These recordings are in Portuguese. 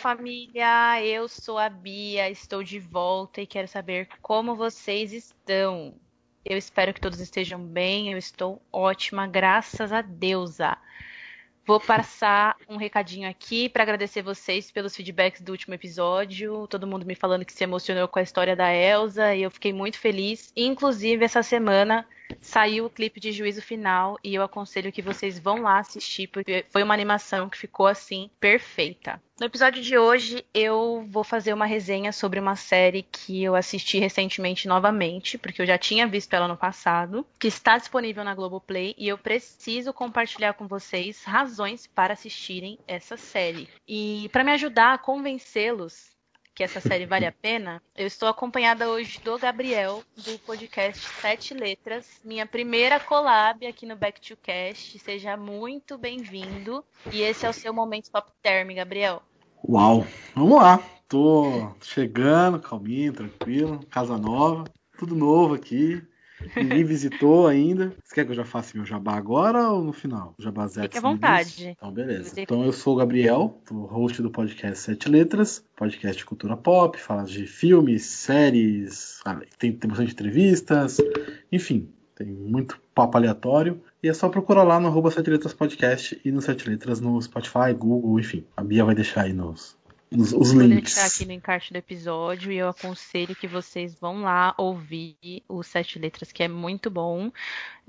família! Eu sou a Bia, estou de volta e quero saber como vocês estão. Eu espero que todos estejam bem, eu estou ótima, graças a Deusa. Vou passar um recadinho aqui para agradecer vocês pelos feedbacks do último episódio. Todo mundo me falando que se emocionou com a história da Elsa e eu fiquei muito feliz. Inclusive, essa semana saiu o clipe de juízo final e eu aconselho que vocês vão lá assistir, porque foi uma animação que ficou assim perfeita. No episódio de hoje, eu vou fazer uma resenha sobre uma série que eu assisti recentemente novamente, porque eu já tinha visto ela no passado, que está disponível na Globoplay e eu preciso compartilhar com vocês razões para assistirem essa série. E para me ajudar a convencê-los que essa série vale a pena, eu estou acompanhada hoje do Gabriel, do podcast Sete Letras, minha primeira collab aqui no Back to Cast. Seja muito bem-vindo. E esse é o seu momento top term, Gabriel. Uau, vamos lá. Tô chegando, calminho, tranquilo, casa nova, tudo novo aqui. Ninguém visitou ainda. Você quer que eu já faça meu jabá agora ou no final? O jabá Fique à vontade. Então, beleza. Então, eu sou o Gabriel, o host do podcast Sete Letras, podcast de cultura pop, fala de filmes, séries, ah, tem, tem bastante entrevistas, enfim, tem muito papo aleatório. E é só procurar lá no arroba Sete Letras Podcast e no Sete Letras no Spotify, Google, enfim. A Bia vai deixar aí nos, os, os Vou links. deixar aqui no encarte do episódio e eu aconselho que vocês vão lá ouvir o Sete Letras, que é muito bom.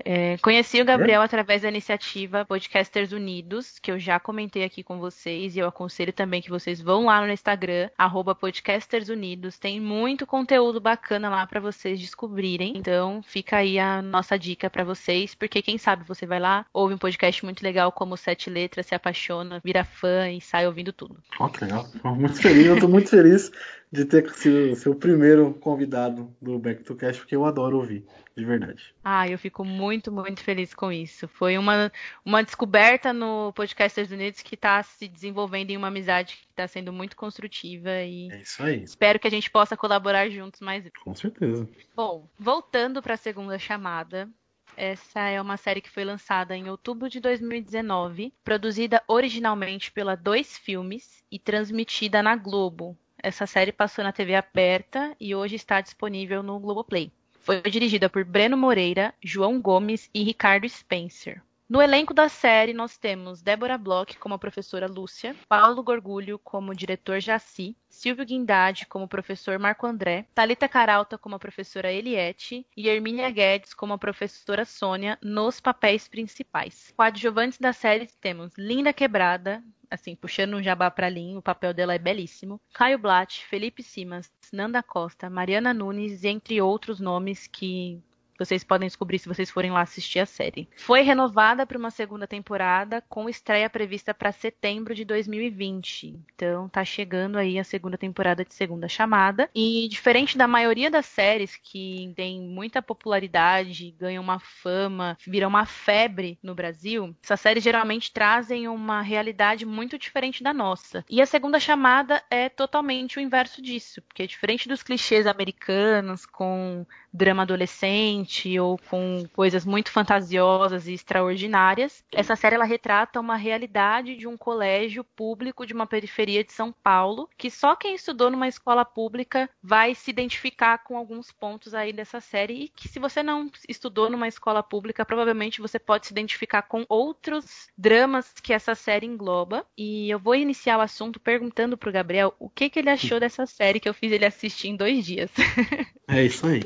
É, conheci o Gabriel é? através da iniciativa Podcasters Unidos, que eu já comentei aqui com vocês, e eu aconselho também que vocês vão lá no Instagram, arroba Podcasters Unidos. Tem muito conteúdo bacana lá para vocês descobrirem. Então fica aí a nossa dica para vocês, porque quem sabe você vai lá, ouve um podcast muito legal como Sete Letras, se apaixona, vira fã e sai ouvindo tudo. Ó, oh, que legal muito feliz, eu tô muito feliz de ter sido ser o primeiro convidado do Back to Cash, porque eu adoro ouvir, de verdade. Ah, eu fico muito, muito feliz com isso. Foi uma, uma descoberta no Podcasters Unidos que está se desenvolvendo em uma amizade que está sendo muito construtiva e é isso aí. espero que a gente possa colaborar juntos mais. Com certeza. Bom, voltando para a segunda chamada, essa é uma série que foi lançada em outubro de 2019, produzida originalmente pela Dois Filmes e transmitida na Globo. Essa série passou na TV aberta e hoje está disponível no Globoplay. Foi dirigida por Breno Moreira, João Gomes e Ricardo Spencer. No elenco da série, nós temos Débora Bloch como a professora Lúcia, Paulo Gorgulho como diretor Jaci, Silvio Guindade como professor Marco André, Talita Caralta como a professora Eliette e Hermínia Guedes como a professora Sônia nos papéis principais. Coadjuvantes da série temos Linda Quebrada, assim, puxando um jabá pra Lin, o papel dela é belíssimo. Caio Blatt, Felipe Simas, Nanda Costa, Mariana Nunes, entre outros nomes que vocês podem descobrir se vocês forem lá assistir a série. Foi renovada para uma segunda temporada, com estreia prevista para setembro de 2020. Então tá chegando aí a segunda temporada de Segunda Chamada. E diferente da maioria das séries que tem muita popularidade, ganham uma fama, viram uma febre no Brasil, essas séries geralmente trazem uma realidade muito diferente da nossa. E a Segunda Chamada é totalmente o inverso disso, porque diferente dos clichês americanos com drama adolescente ou com coisas muito fantasiosas e extraordinárias. Essa série ela retrata uma realidade de um colégio público de uma periferia de São Paulo, que só quem estudou numa escola pública vai se identificar com alguns pontos aí dessa série e que se você não estudou numa escola pública, provavelmente você pode se identificar com outros dramas que essa série engloba. E eu vou iniciar o assunto perguntando pro Gabriel o que, que ele achou dessa série que eu fiz ele assistir em dois dias. É isso aí.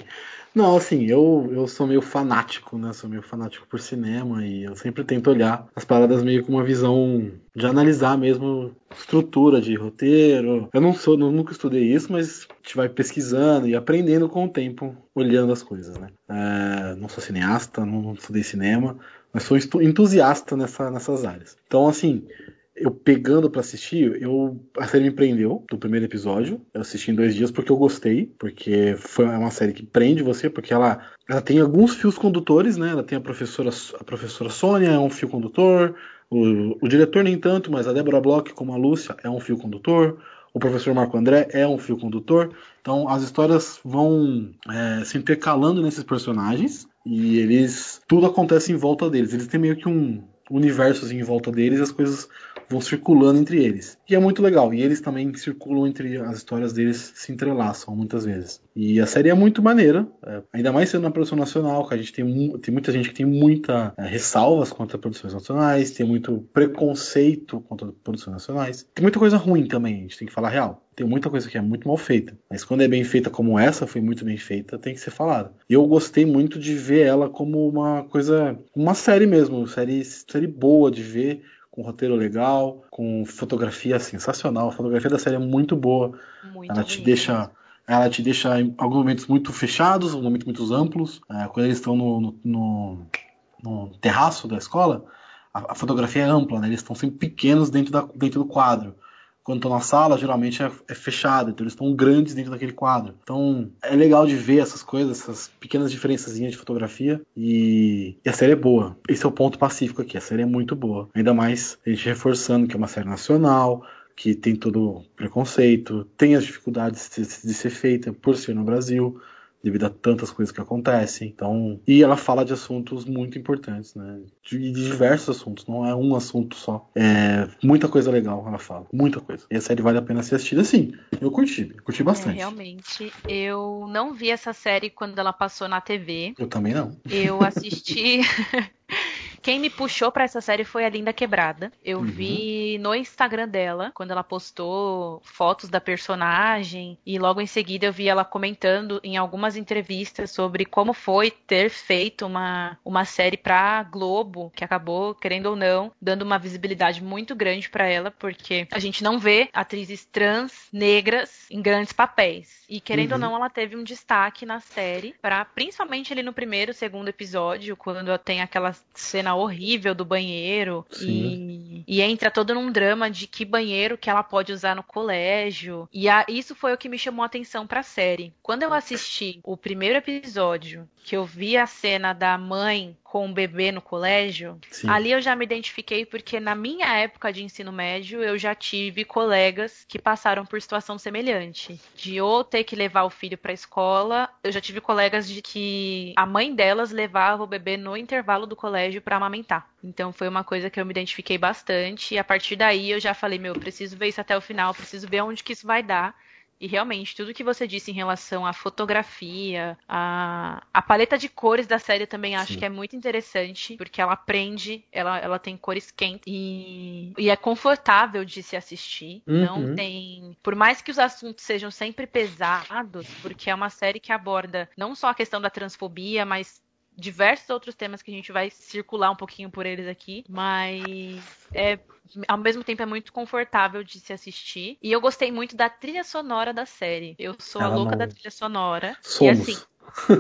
Não, assim, eu, eu sou meio fanático, né? Sou meio fanático por cinema e eu sempre tento olhar as paradas meio com uma visão de analisar mesmo estrutura de roteiro. Eu não sou, nunca estudei isso, mas a gente vai pesquisando e aprendendo com o tempo, olhando as coisas, né? É, não sou cineasta, não estudei cinema, mas sou entusiasta nessa, nessas áreas. Então, assim, eu pegando para assistir, eu a série me prendeu do primeiro episódio. Eu assisti em dois dias porque eu gostei, porque foi uma série que prende você, porque ela, ela tem alguns fios condutores, né? Ela tem a professora a professora Sônia é um fio condutor, o, o diretor nem tanto, mas a Débora Bloch como a Lúcia é um fio condutor. O professor Marco André é um fio condutor. Então as histórias vão é, se intercalando nesses personagens e eles tudo acontece em volta deles. Eles têm meio que um universo em volta deles, e as coisas vão circulando entre eles. E é muito legal. E eles também circulam entre as histórias deles, se entrelaçam muitas vezes. E a série é muito maneira, é, ainda mais sendo na produção nacional, que a gente tem, tem muita gente que tem muita é, ressalvas contra produções nacionais, tem muito preconceito contra produções nacionais. Tem muita coisa ruim também, a gente tem que falar real. Tem muita coisa que é muito mal feita. Mas quando é bem feita como essa, foi muito bem feita, tem que ser falada. E eu gostei muito de ver ela como uma coisa. Uma série mesmo. Série, série boa de ver com roteiro legal, com fotografia sensacional. A fotografia da série é muito boa. Muito ela te deixa ela te deixa em alguns momentos muito fechados, alguns momentos muito amplos. É, quando eles estão no, no, no, no, terraço da escola, a, a fotografia é ampla, né? eles estão sempre pequenos dentro, da, dentro do quadro quando estão na sala, geralmente é, é fechado, então eles estão grandes dentro daquele quadro. Então é legal de ver essas coisas, essas pequenas diferenças de fotografia e, e, a série é boa. Esse é o ponto pacífico aqui, a série é muito boa. Ainda mais a gente reforçando que é uma série nacional, que tem todo o preconceito, tem as dificuldades de, de ser feita por ser no Brasil devido a tantas coisas que acontecem. Então, e ela fala de assuntos muito importantes, né? De, de, diversos assuntos, não é um assunto só. É muita coisa legal ela fala, muita coisa. E a série vale a pena ser assistida, sim. Eu curti, curti é, bastante. É, realmente, eu não vi essa série quando ela passou na TV. Eu também não. Eu assisti Quem me puxou para essa série foi a Linda Quebrada. Eu uhum. vi no Instagram dela, quando ela postou fotos da personagem, e logo em seguida eu vi ela comentando em algumas entrevistas sobre como foi ter feito uma, uma série pra Globo, que acabou, querendo ou não, dando uma visibilidade muito grande para ela, porque a gente não vê atrizes trans negras em grandes papéis. E querendo uhum. ou não, ela teve um destaque na série, para principalmente ali no primeiro, segundo episódio, quando tem aquela cena horrível do banheiro e, e, entra todo num drama de que banheiro que ela pode usar no colégio. E a, isso foi o que me chamou a atenção pra série. Quando eu assisti o primeiro episódio, que eu vi a cena da mãe com o bebê no colégio, Sim. ali eu já me identifiquei porque na minha época de ensino médio eu já tive colegas que passaram por situação semelhante, de ou ter que levar o filho para a escola, eu já tive colegas de que a mãe delas levava o bebê no intervalo do colégio para amamentar. Então foi uma coisa que eu me identifiquei bastante e a partir daí eu já falei, meu, preciso ver isso até o final, preciso ver onde que isso vai dar. E realmente, tudo que você disse em relação à fotografia, a, a paleta de cores da série também acho Sim. que é muito interessante, porque ela prende, ela, ela tem cores quentes e, e é confortável de se assistir. Uhum. Não tem. Por mais que os assuntos sejam sempre pesados, porque é uma série que aborda não só a questão da transfobia, mas diversos outros temas que a gente vai circular um pouquinho por eles aqui, mas é ao mesmo tempo é muito confortável de se assistir. E eu gostei muito da trilha sonora da série. Eu sou Ela a louca não... da trilha sonora. Somos. E assim,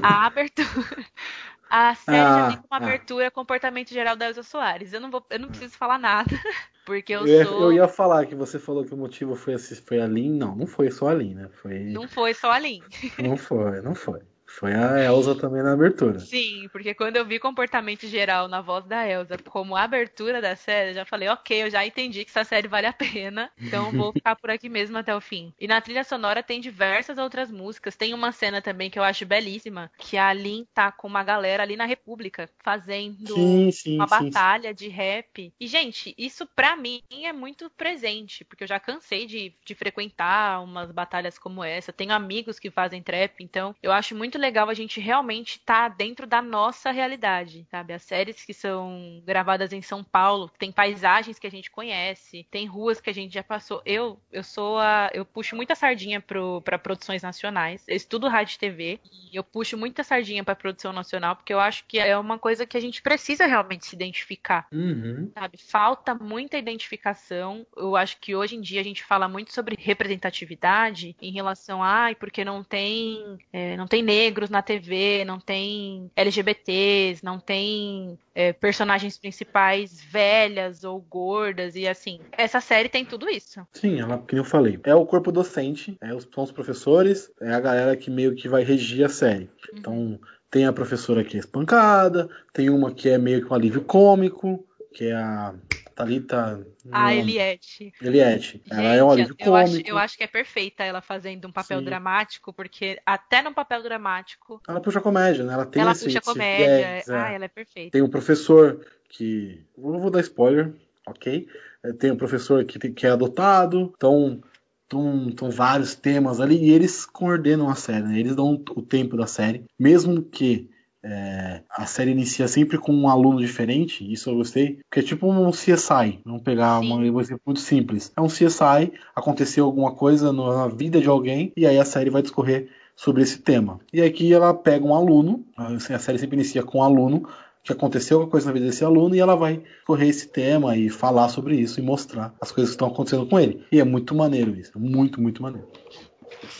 a abertura. A série ah, já tem como ah. abertura comportamento geral da Elza Soares. Eu não, vou, eu não preciso falar nada, porque eu, eu sou. Eu ia falar que você falou que o motivo foi, foi a Lin. Não, não foi só a Lin, né? Foi... Não foi só a Lin. Não foi, não foi. Foi a Elsa também na abertura. Sim, porque quando eu vi comportamento geral na voz da Elsa como abertura da série, eu já falei, ok, eu já entendi que essa série vale a pena, então vou ficar por aqui mesmo até o fim. E na trilha sonora tem diversas outras músicas. Tem uma cena também que eu acho belíssima, que a Lin tá com uma galera ali na República, fazendo sim, sim, uma sim, batalha de rap. E, gente, isso pra mim é muito presente, porque eu já cansei de, de frequentar umas batalhas como essa. Tenho amigos que fazem trap, então eu acho muito legal legal a gente realmente estar tá dentro da nossa realidade, sabe? As séries que são gravadas em São Paulo, tem paisagens que a gente conhece, tem ruas que a gente já passou. Eu, eu sou a, eu puxo muita sardinha para produções nacionais. Eu estudo rádio e TV e eu puxo muita sardinha para produção nacional porque eu acho que é uma coisa que a gente precisa realmente se identificar, uhum. sabe? Falta muita identificação. Eu acho que hoje em dia a gente fala muito sobre representatividade em relação a, porque não tem, é, não tem negro negros na TV, não tem LGBTs, não tem é, personagens principais velhas ou gordas e assim. Essa série tem tudo isso. Sim, ela, como eu falei, é o corpo docente, é os, são os professores, é a galera que meio que vai regir a série. Uhum. Então, tem a professora que é espancada, tem uma que é meio que um alívio cômico, que é a Thalita. A Eliette. Eliette. Ela é um alívio eu cômico. Acho, eu acho que é perfeita ela fazendo um papel Sim. dramático, porque até num papel dramático. Ela puxa comédia, né? Ela tem Ela esse, puxa esse comédia. ah, ela é perfeita. Tem um professor que. Eu vou dar spoiler. ok? É, tem o professor que, que é adotado, então estão vários temas ali e eles coordenam a série, né? eles dão o tempo da série, mesmo que é, a série inicia sempre com um aluno diferente, isso eu gostei, porque é tipo um CSI, vamos pegar Sim. um exemplo muito simples. É um CSI, aconteceu alguma coisa na vida de alguém, e aí a série vai discorrer sobre esse tema. E aqui ela pega um aluno, a série sempre inicia com um aluno, que aconteceu alguma coisa na vida desse aluno e ela vai correr esse tema e falar sobre isso e mostrar as coisas que estão acontecendo com ele. E é muito maneiro isso, muito, muito maneiro.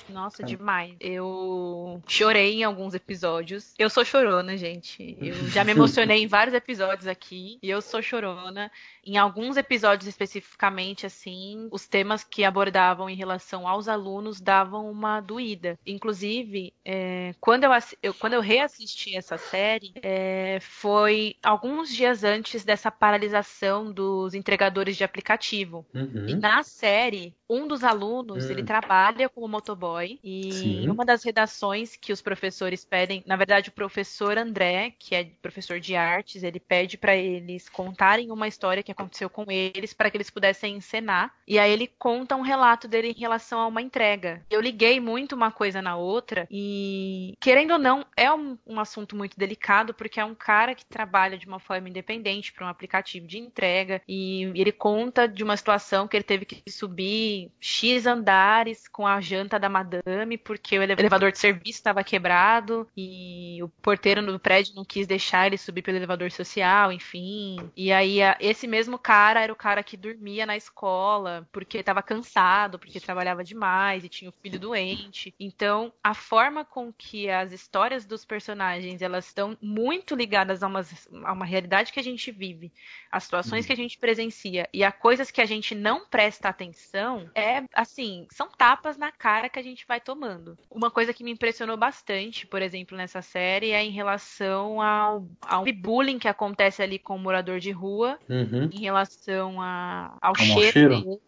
Nossa, demais. Eu chorei em alguns episódios. Eu sou chorona, gente. Eu já me emocionei em vários episódios aqui. E eu sou chorona. Em alguns episódios especificamente, assim, os temas que abordavam em relação aos alunos davam uma doída. Inclusive, é, quando, eu, eu, quando eu reassisti essa série, é, foi alguns dias antes dessa paralisação dos entregadores de aplicativo. Uhum. E na série, um dos alunos, uhum. ele trabalha como motoboy. E Sim. uma das redações que os professores pedem, na verdade, o professor André, que é professor de artes, ele pede para eles contarem uma história que aconteceu com eles para que eles pudessem encenar. E aí ele conta um relato dele em relação a uma entrega. Eu liguei muito uma coisa na outra e, querendo ou não, é um, um assunto muito delicado porque é um cara que trabalha de uma forma independente para um aplicativo de entrega e ele conta de uma situação que ele teve que subir X andares com a janta da madame porque o elevador de serviço estava quebrado e o porteiro do prédio não quis deixar ele subir pelo elevador social, enfim. E aí esse mesmo cara era o cara que dormia na escola porque estava cansado, porque trabalhava demais e tinha o filho doente. Então, a forma com que as histórias dos personagens elas estão muito ligadas a uma, a uma realidade que a gente vive, as situações uhum. que a gente presencia e a coisas que a gente não presta atenção, é assim, são tapas na cara que a gente vai tomando. Uma coisa que me impressionou bastante, por exemplo, nessa série é em relação ao, ao bullying que acontece ali com o morador de rua uhum. em relação a, ao, ao cheiro, cheiro dele,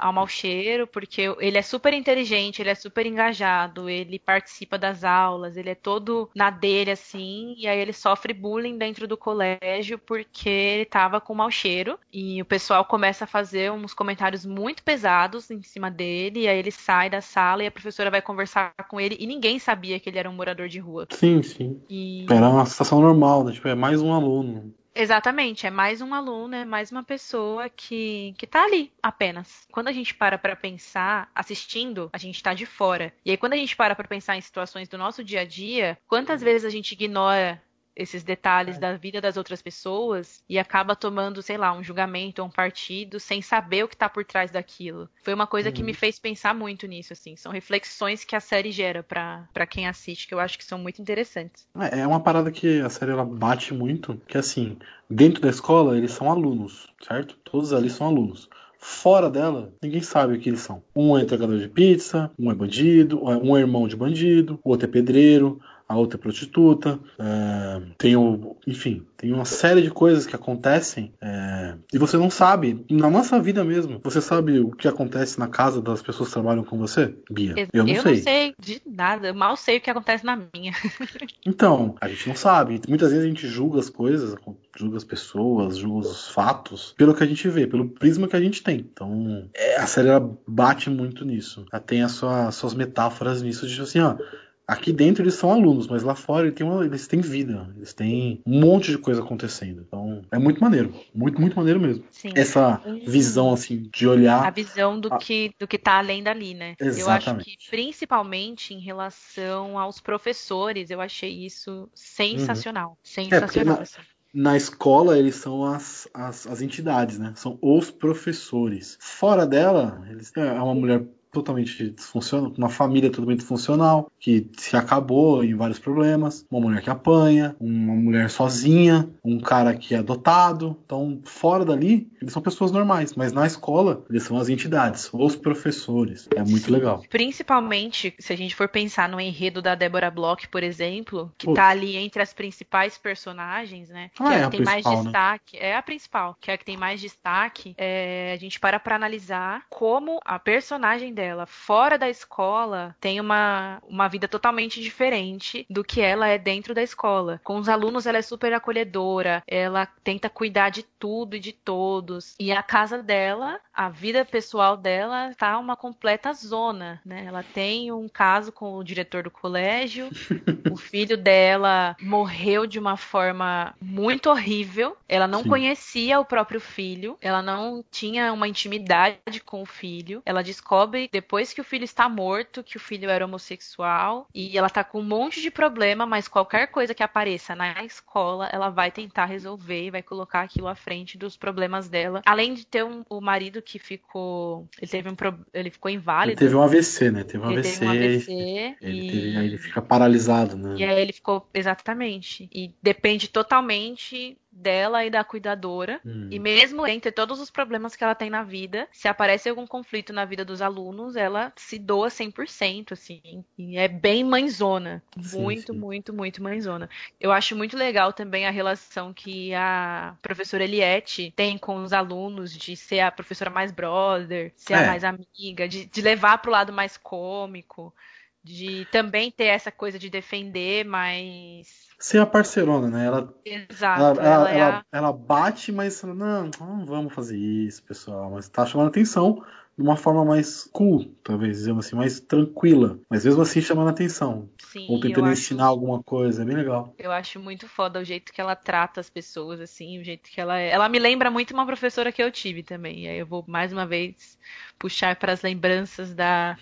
ao mau cheiro, porque ele é super inteligente, ele é super engajado, ele participa das aulas, ele é todo na dele assim, e aí ele sofre bullying dentro do colégio porque ele tava com mau cheiro e o pessoal começa a fazer uns comentários muito pesados em cima dele, e aí ele sai da sala e a professora vai conversar com ele e ninguém sabia que ele era um morador de rua. Sim, sim. E... Era uma situação normal, né? Tipo, é mais um aluno. Exatamente, é mais um aluno, é mais uma pessoa que, que tá ali apenas. Quando a gente para para pensar, assistindo, a gente tá de fora. E aí quando a gente para para pensar em situações do nosso dia a dia, quantas vezes a gente ignora esses detalhes é. da vida das outras pessoas e acaba tomando, sei lá, um julgamento ou um partido sem saber o que está por trás daquilo. Foi uma coisa uhum. que me fez pensar muito nisso, assim. São reflexões que a série gera para quem assiste, que eu acho que são muito interessantes. É, é uma parada que a série ela bate muito, que assim, dentro da escola eles são alunos, certo? Todos ali são alunos. Fora dela, ninguém sabe o que eles são. Um é entregador de pizza, um é bandido, um é irmão de bandido, o outro é pedreiro, a outra é prostituta, é, tem o, enfim, tem uma série de coisas que acontecem é, e você não sabe. Na nossa vida mesmo, você sabe o que acontece na casa das pessoas que trabalham com você, Bia? Eu não eu sei. Eu não sei de nada, eu mal sei o que acontece na minha. então, a gente não sabe. Muitas vezes a gente julga as coisas, julga as pessoas, julga os fatos pelo que a gente vê, pelo prisma que a gente tem. Então, é, a série ela bate muito nisso. Ela tem as suas, suas metáforas nisso de assim, ó Aqui dentro eles são alunos, mas lá fora eles têm, uma, eles têm vida, eles têm um monte de coisa acontecendo. Então é muito maneiro, muito, muito maneiro mesmo. Sim. Essa visão assim de olhar. A visão do, a... que, do que tá além dali, né? Exatamente. Eu acho que principalmente em relação aos professores, eu achei isso sensacional. Uhum. Sensacional. É, na, assim. na escola eles são as, as, as entidades, né? São os professores. Fora dela, eles é uma mulher totalmente disfuncional, uma família totalmente disfuncional, que se acabou em vários problemas, uma mulher que apanha, uma mulher sozinha, um cara que é adotado. Então, fora dali, eles são pessoas normais, mas na escola, eles são as entidades, os professores. É muito Sim. legal. Principalmente se a gente for pensar no enredo da Débora Bloch, por exemplo, que Putz. tá ali entre as principais personagens, né? Que ah, é, é a que tem mais né? destaque. Né? É a principal, que é a que tem mais destaque. É, a gente para pra analisar como a personagem dela dela fora da escola tem uma, uma vida totalmente diferente do que ela é dentro da escola. Com os alunos, ela é super acolhedora, ela tenta cuidar de tudo e de todos. E a casa dela, a vida pessoal dela, tá uma completa zona, né? Ela tem um caso com o diretor do colégio, o filho dela morreu de uma forma muito horrível. Ela não Sim. conhecia o próprio filho, ela não tinha uma intimidade com o filho. Ela descobre depois que o filho está morto que o filho era homossexual e ela tá com um monte de problema, mas qualquer coisa que apareça na escola, ela vai tentar resolver e vai colocar aquilo à frente dos problemas dela. Além de ter um, o marido que ficou, ele teve um ele ficou inválido. Ele teve um AVC, né? Teve um ele AVC. Teve um AVC ele, e... teve, aí ele fica paralisado, né? E aí ele ficou exatamente e depende totalmente dela e da cuidadora. Hum. E mesmo entre todos os problemas que ela tem na vida, se aparece algum conflito na vida dos alunos, ela se doa 100%, assim. E é bem mãezona. Sim, muito, sim. muito, muito mãezona. Eu acho muito legal também a relação que a professora Eliette tem com os alunos, de ser a professora mais brother, ser é. a mais amiga, de, de levar pro lado mais cômico de também ter essa coisa de defender, mas ser a parceirona, né? Ela, Exato. Ela, ela, ela, é a... ela bate, mas não, não vamos fazer isso, pessoal. Mas tá chamando atenção de uma forma mais cool, talvez, dizemos assim, mais tranquila. Mas mesmo assim chamando atenção. Sim, Ou tentando ensinar acho... alguma coisa, é bem legal. Eu acho muito foda o jeito que ela trata as pessoas, assim, o jeito que ela é. Ela me lembra muito uma professora que eu tive também. E aí eu vou mais uma vez puxar para as lembranças da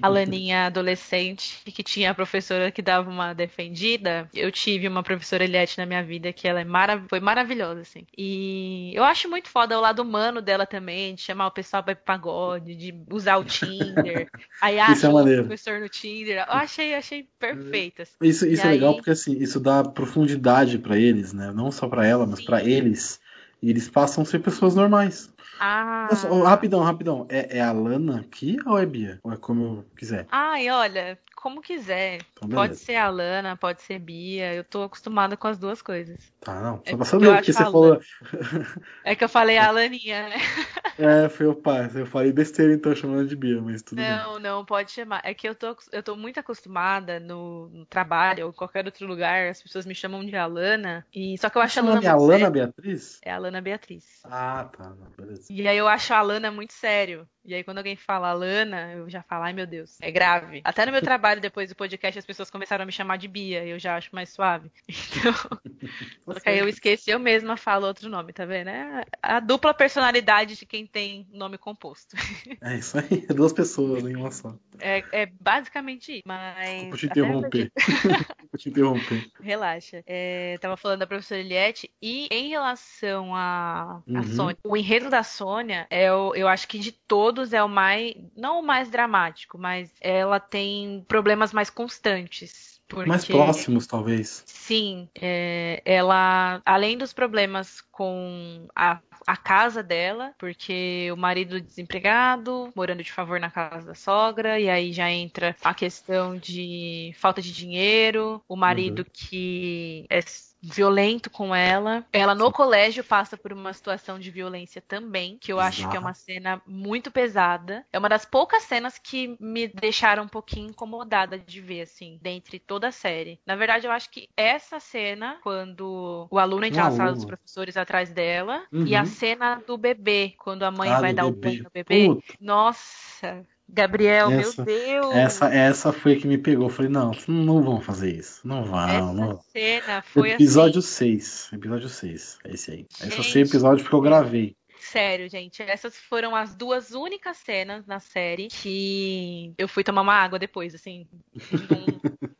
a Laninha adolescente que tinha a professora que dava uma defendida. Eu tive uma professora Eliette na minha vida que ela é marav foi maravilhosa, assim. E eu acho muito foda o lado humano dela também, de chamar o pessoal para pagode, de usar o Tinder. Aí acha é o professor no Tinder. Eu achei, achei perfeito. Assim. Isso, isso é aí... legal porque assim, isso dá profundidade para eles, né? Não só para ela, mas para eles. E eles passam a ser pessoas normais. Ah. Nossa, rapidão, rapidão. É, é a Lana aqui ou é Bia? Ou é como eu quiser? Ai, olha, como quiser. Então, pode ser a Lana, pode ser Bia. Eu tô acostumada com as duas coisas. Tá, não. Só é pra saber o que você falou. É que eu falei a Laninha, né? É, foi o pai. Eu falei besteira então chamando de Bia, mas tudo não, bem. Não, pode chamar. É que eu tô, eu tô muito acostumada no, no trabalho ou em qualquer outro lugar. As pessoas me chamam de Alana. E, só que eu acho a Alana. É a Alana Beatriz? É a Alana Beatriz. Ah, tá. Não, beleza. E aí eu acho a Alana muito sério. E aí, quando alguém fala Lana, eu já falo, ai meu Deus, é grave. Até no meu trabalho, depois do podcast, as pessoas começaram a me chamar de Bia, eu já acho mais suave. Então, aí eu esqueci, eu mesma falo outro nome, tá vendo? É a dupla personalidade de quem tem nome composto. É isso aí, é duas pessoas em uma só. É, é basicamente isso, mas. Vou te interromper. Vou te interromper. Relaxa. É, tava falando da professora Eliette, e em relação a, a uhum. Sônia, o enredo da Sônia, é o, eu acho que de todos todos é o mais. Não o mais dramático, mas ela tem problemas mais constantes. Porque, mais próximos, talvez. Sim, é, ela, além dos problemas com a, a casa dela, porque o marido desempregado, morando de favor na casa da sogra, e aí já entra a questão de falta de dinheiro, o marido uhum. que é violento com ela. Ela no colégio passa por uma situação de violência também, que eu Exato. acho que é uma cena muito pesada. É uma das poucas cenas que me deixaram um pouquinho incomodada de ver, assim, dentre toda a série. Na verdade, eu acho que essa cena, quando o aluno entra na sala dos professores atrás dela, uhum. e a cena do bebê, quando a mãe ah, vai dar o banho no bebê. Puta. Nossa, Gabriel, essa, meu Deus! Essa, essa foi a que me pegou. Eu falei, não, não vão fazer isso. Não vão. Essa não. cena foi Episódio assim... 6. Episódio 6. É esse aí. Gente, esse é o episódio porque eu gravei. Sério, gente. Essas foram as duas únicas cenas na série que eu fui tomar uma água depois, assim.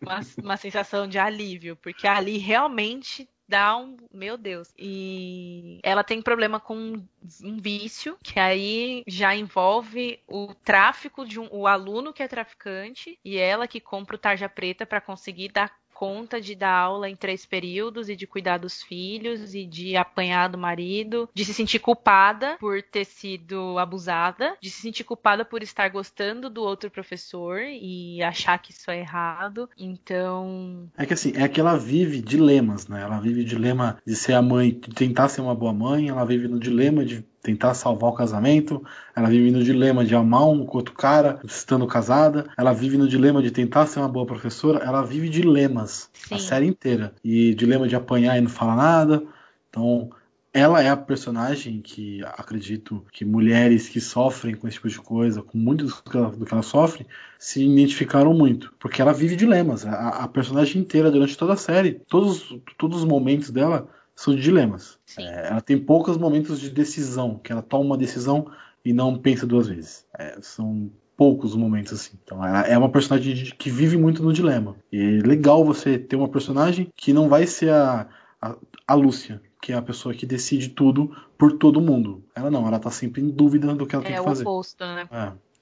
uma, uma sensação de alívio. Porque ali realmente dá um. Meu Deus. E ela tem problema com um vício, que aí já envolve o tráfico de um. O aluno que é traficante e ela que compra o tarja preta para conseguir dar conta de dar aula em três períodos e de cuidar dos filhos e de apanhar do marido, de se sentir culpada por ter sido abusada, de se sentir culpada por estar gostando do outro professor e achar que isso é errado. Então. É que assim, é que ela vive dilemas, né? Ela vive o dilema de ser a mãe, de tentar ser uma boa mãe, ela vive no dilema de tentar salvar o casamento, ela vive no dilema de amar um outro cara, estando casada, ela vive no dilema de tentar ser uma boa professora, ela vive dilemas Sim. a série inteira. E dilema de apanhar e não falar nada. Então, ela é a personagem que acredito que mulheres que sofrem com esse tipo de coisa, com muito do que ela, do que ela sofre, se identificaram muito. Porque ela vive dilemas. A, a, personagem inteira, durante toda a série, todos, todos os momentos dela são de dilemas. É, ela tem poucos momentos de decisão, que ela toma uma decisão e não pensa duas vezes. É, são poucos momentos assim. Então ela é uma personagem que vive muito no dilema. E é legal você ter uma personagem que não vai ser a, a, a Lúcia, que é a pessoa que decide tudo por todo mundo. Ela não, ela tá sempre em dúvida do que ela é tem que fazer. É o oposto, né?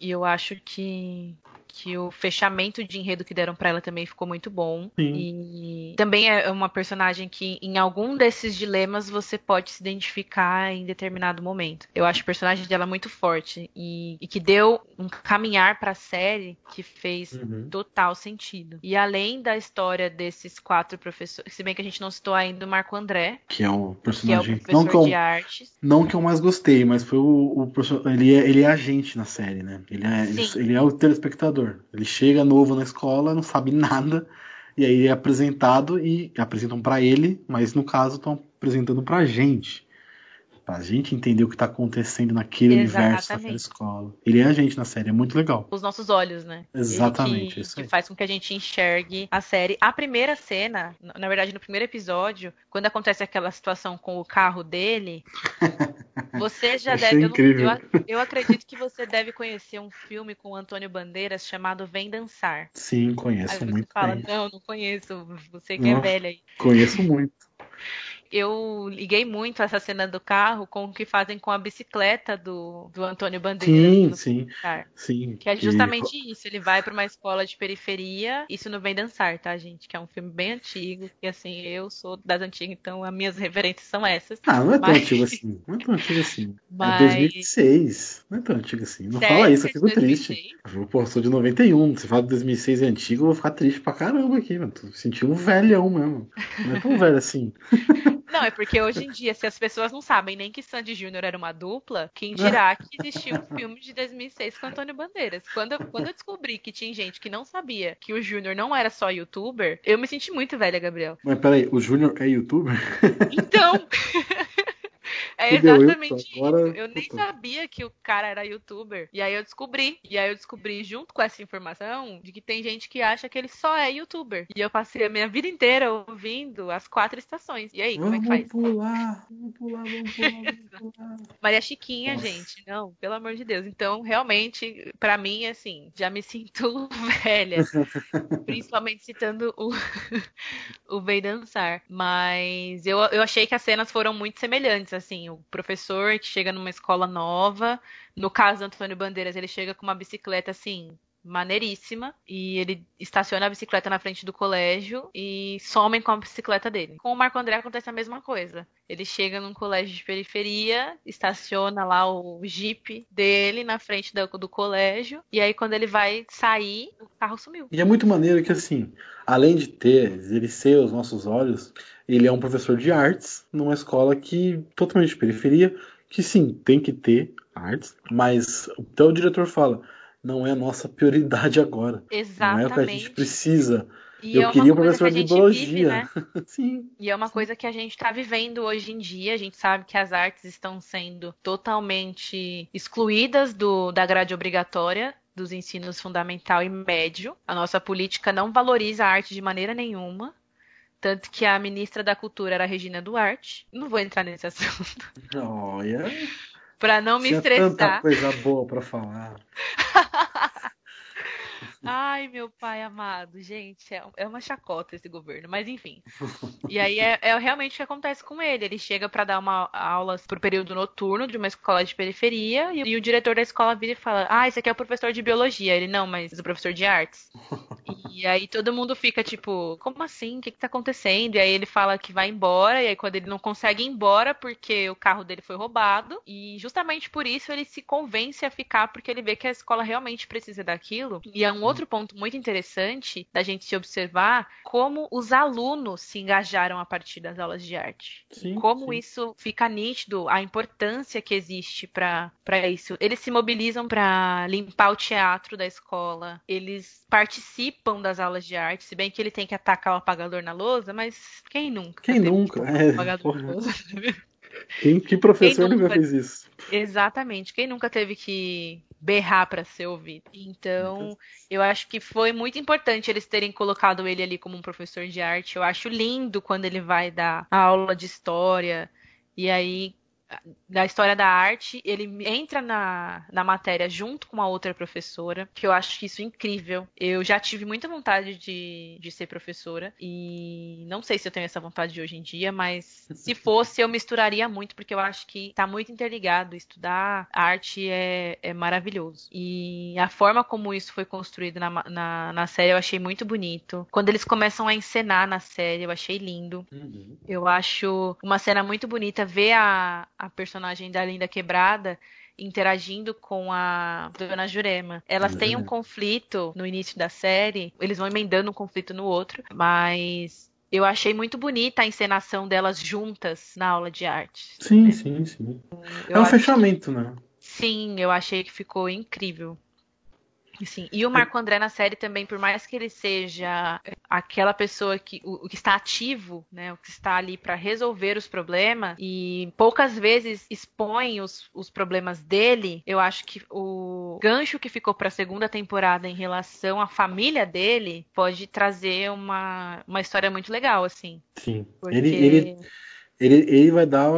E eu acho que que o fechamento de enredo que deram para ela também ficou muito bom. Sim. E também é uma personagem que em algum desses dilemas você pode se identificar em determinado momento. Eu acho o personagem dela muito forte e, e que deu um caminhar para a série que fez uhum. total sentido. E além da história desses quatro professores, se bem que a gente não citou ainda o Marco André, que é o personagem que é o não que eu, de artes. Não que eu mais gostei, mas foi o, o ele é, ele é agente na série, né? Ele é, ele, ele é o telespectador. Ele chega novo na escola, não sabe nada, e aí é apresentado e apresentam para ele, mas no caso estão apresentando para a gente. Pra gente entender o que tá acontecendo naquele Exatamente. universo, naquela escola. Ele é a gente na série, é muito legal. Os nossos olhos, né? Exatamente. Que, que faz com que a gente enxergue a série. A primeira cena, na verdade, no primeiro episódio, quando acontece aquela situação com o carro dele, você já deve. Eu, eu, eu, acredito que você deve conhecer um filme com o Antônio Bandeiras chamado Vem Dançar. Sim, conheço aí você muito. Fala, bem. não, não conheço. Você que Nossa, é velha aí. Conheço muito eu liguei muito essa cena do carro com o que fazem com a bicicleta do, do Antônio Bandeiras. Sim, sim, sim. Que é justamente e... isso. Ele vai para uma escola de periferia. Isso não vem dançar, tá, gente? Que é um filme bem antigo. E assim, eu sou das antigas, então as minhas referências são essas. Ah, não é tão antigo assim. Não é tão antigo assim. É Mas... É 2006. Não é tão antigo assim. Não Sério? fala isso, eu fico 2006? triste. Eu, pô, sou de 91. Se fala de 2006 é antigo, eu vou ficar triste pra caramba aqui, mano. Tô sentindo um velhão mesmo. Não é tão velho assim. Não, é porque hoje em dia, se as pessoas não sabem nem que Sandy Júnior era uma dupla, quem dirá que existia um filme de 2006 com Antônio Bandeiras? Quando quando eu descobri que tinha gente que não sabia que o Júnior não era só youtuber, eu me senti muito velha, Gabriel. Mas peraí, o Júnior é youtuber? Então! É exatamente isso. Agora... Eu nem sabia que o cara era youtuber. E aí eu descobri. E aí eu descobri, junto com essa informação, de que tem gente que acha que ele só é youtuber. E eu passei a minha vida inteira ouvindo as quatro estações. E aí, vamos como é que faz? Pular, vamos pular, vamos pular, vamos pular. Maria Chiquinha, Nossa. gente. Não, pelo amor de Deus. Então, realmente, para mim, assim, já me sinto velha. Principalmente citando o, o Vem Dançar. Mas eu, eu achei que as cenas foram muito semelhantes, assim o professor que chega numa escola nova. No caso do Antônio Bandeiras, ele chega com uma bicicleta assim, maneiríssima e ele estaciona a bicicleta na frente do colégio e somem com a bicicleta dele. Com o Marco André acontece a mesma coisa. Ele chega num colégio de periferia, estaciona lá o jeep dele na frente do, do colégio e aí quando ele vai sair, o carro sumiu. E é muito maneiro que assim, além de ter ele ser os nossos olhos, ele é um professor de artes numa escola que totalmente de periferia, que sim, tem que ter artes, mas até o diretor fala, não é a nossa prioridade agora. Exatamente. Não é o que a gente precisa. E eu é queria um professor de biologia. Vive, né? Sim. E é uma coisa que a gente está vivendo hoje em dia. A gente sabe que as artes estão sendo totalmente excluídas do, da grade obrigatória dos ensinos fundamental e médio. A nossa política não valoriza a arte de maneira nenhuma. Tanto que a ministra da Cultura era a Regina Duarte. Não vou entrar nesse assunto. Olha. Pra não me Tinha estressar. tanta coisa boa para falar. Ai, meu pai amado, gente, é, é uma chacota esse governo, mas enfim. E aí é, é realmente o que acontece com ele. Ele chega para dar uma aula pro período noturno de uma escola de periferia e, e, o diretor da escola vira e fala: Ah, esse aqui é o professor de biologia. Ele, não, mas o professor de artes. E aí todo mundo fica tipo, como assim? O que, que tá acontecendo? E aí ele fala que vai embora, e aí quando ele não consegue ir embora porque o carro dele foi roubado, e justamente por isso ele se convence a ficar, porque ele vê que a escola realmente precisa daquilo. E é um outro ponto muito interessante da gente se observar como os alunos se engajaram a partir das aulas de arte. Sim, como sim. isso fica nítido, a importância que existe para isso. Eles se mobilizam para limpar o teatro da escola, eles participam das aulas de arte, se bem que ele tem que atacar o apagador na lousa, mas quem nunca? Quem nunca? É, apagador na lousa? Quem, que professor quem nunca, nunca fez isso? Exatamente. Quem nunca teve que berrar para ser ouvido? Então, eu acho que foi muito importante eles terem colocado ele ali como um professor de arte. Eu acho lindo quando ele vai dar a aula de história e aí da história da arte, ele entra na, na matéria junto com uma outra professora, que eu acho isso incrível. Eu já tive muita vontade de, de ser professora, e não sei se eu tenho essa vontade de hoje em dia, mas se fosse, eu misturaria muito, porque eu acho que tá muito interligado. Estudar arte é, é maravilhoso. E a forma como isso foi construído na, na, na, série eu achei muito bonito. Quando eles começam a encenar na série, eu achei lindo. Uhum. Eu acho uma cena muito bonita ver a, a personagem da Linda Quebrada interagindo com a Dona Jurema. Elas têm um conflito no início da série, eles vão emendando um conflito no outro, mas eu achei muito bonita a encenação delas juntas na aula de arte. Sim, né? sim, sim. Eu é um fechamento, que... né? Sim, eu achei que ficou incrível. Sim, e o Marco André na série também, por mais que ele seja aquela pessoa que o, o que está ativo, né, o que está ali para resolver os problemas e poucas vezes expõe os, os problemas dele, eu acho que o gancho que ficou para a segunda temporada em relação à família dele pode trazer uma, uma história muito legal, assim. Sim. Porque... Ele, ele ele, ele vai dar,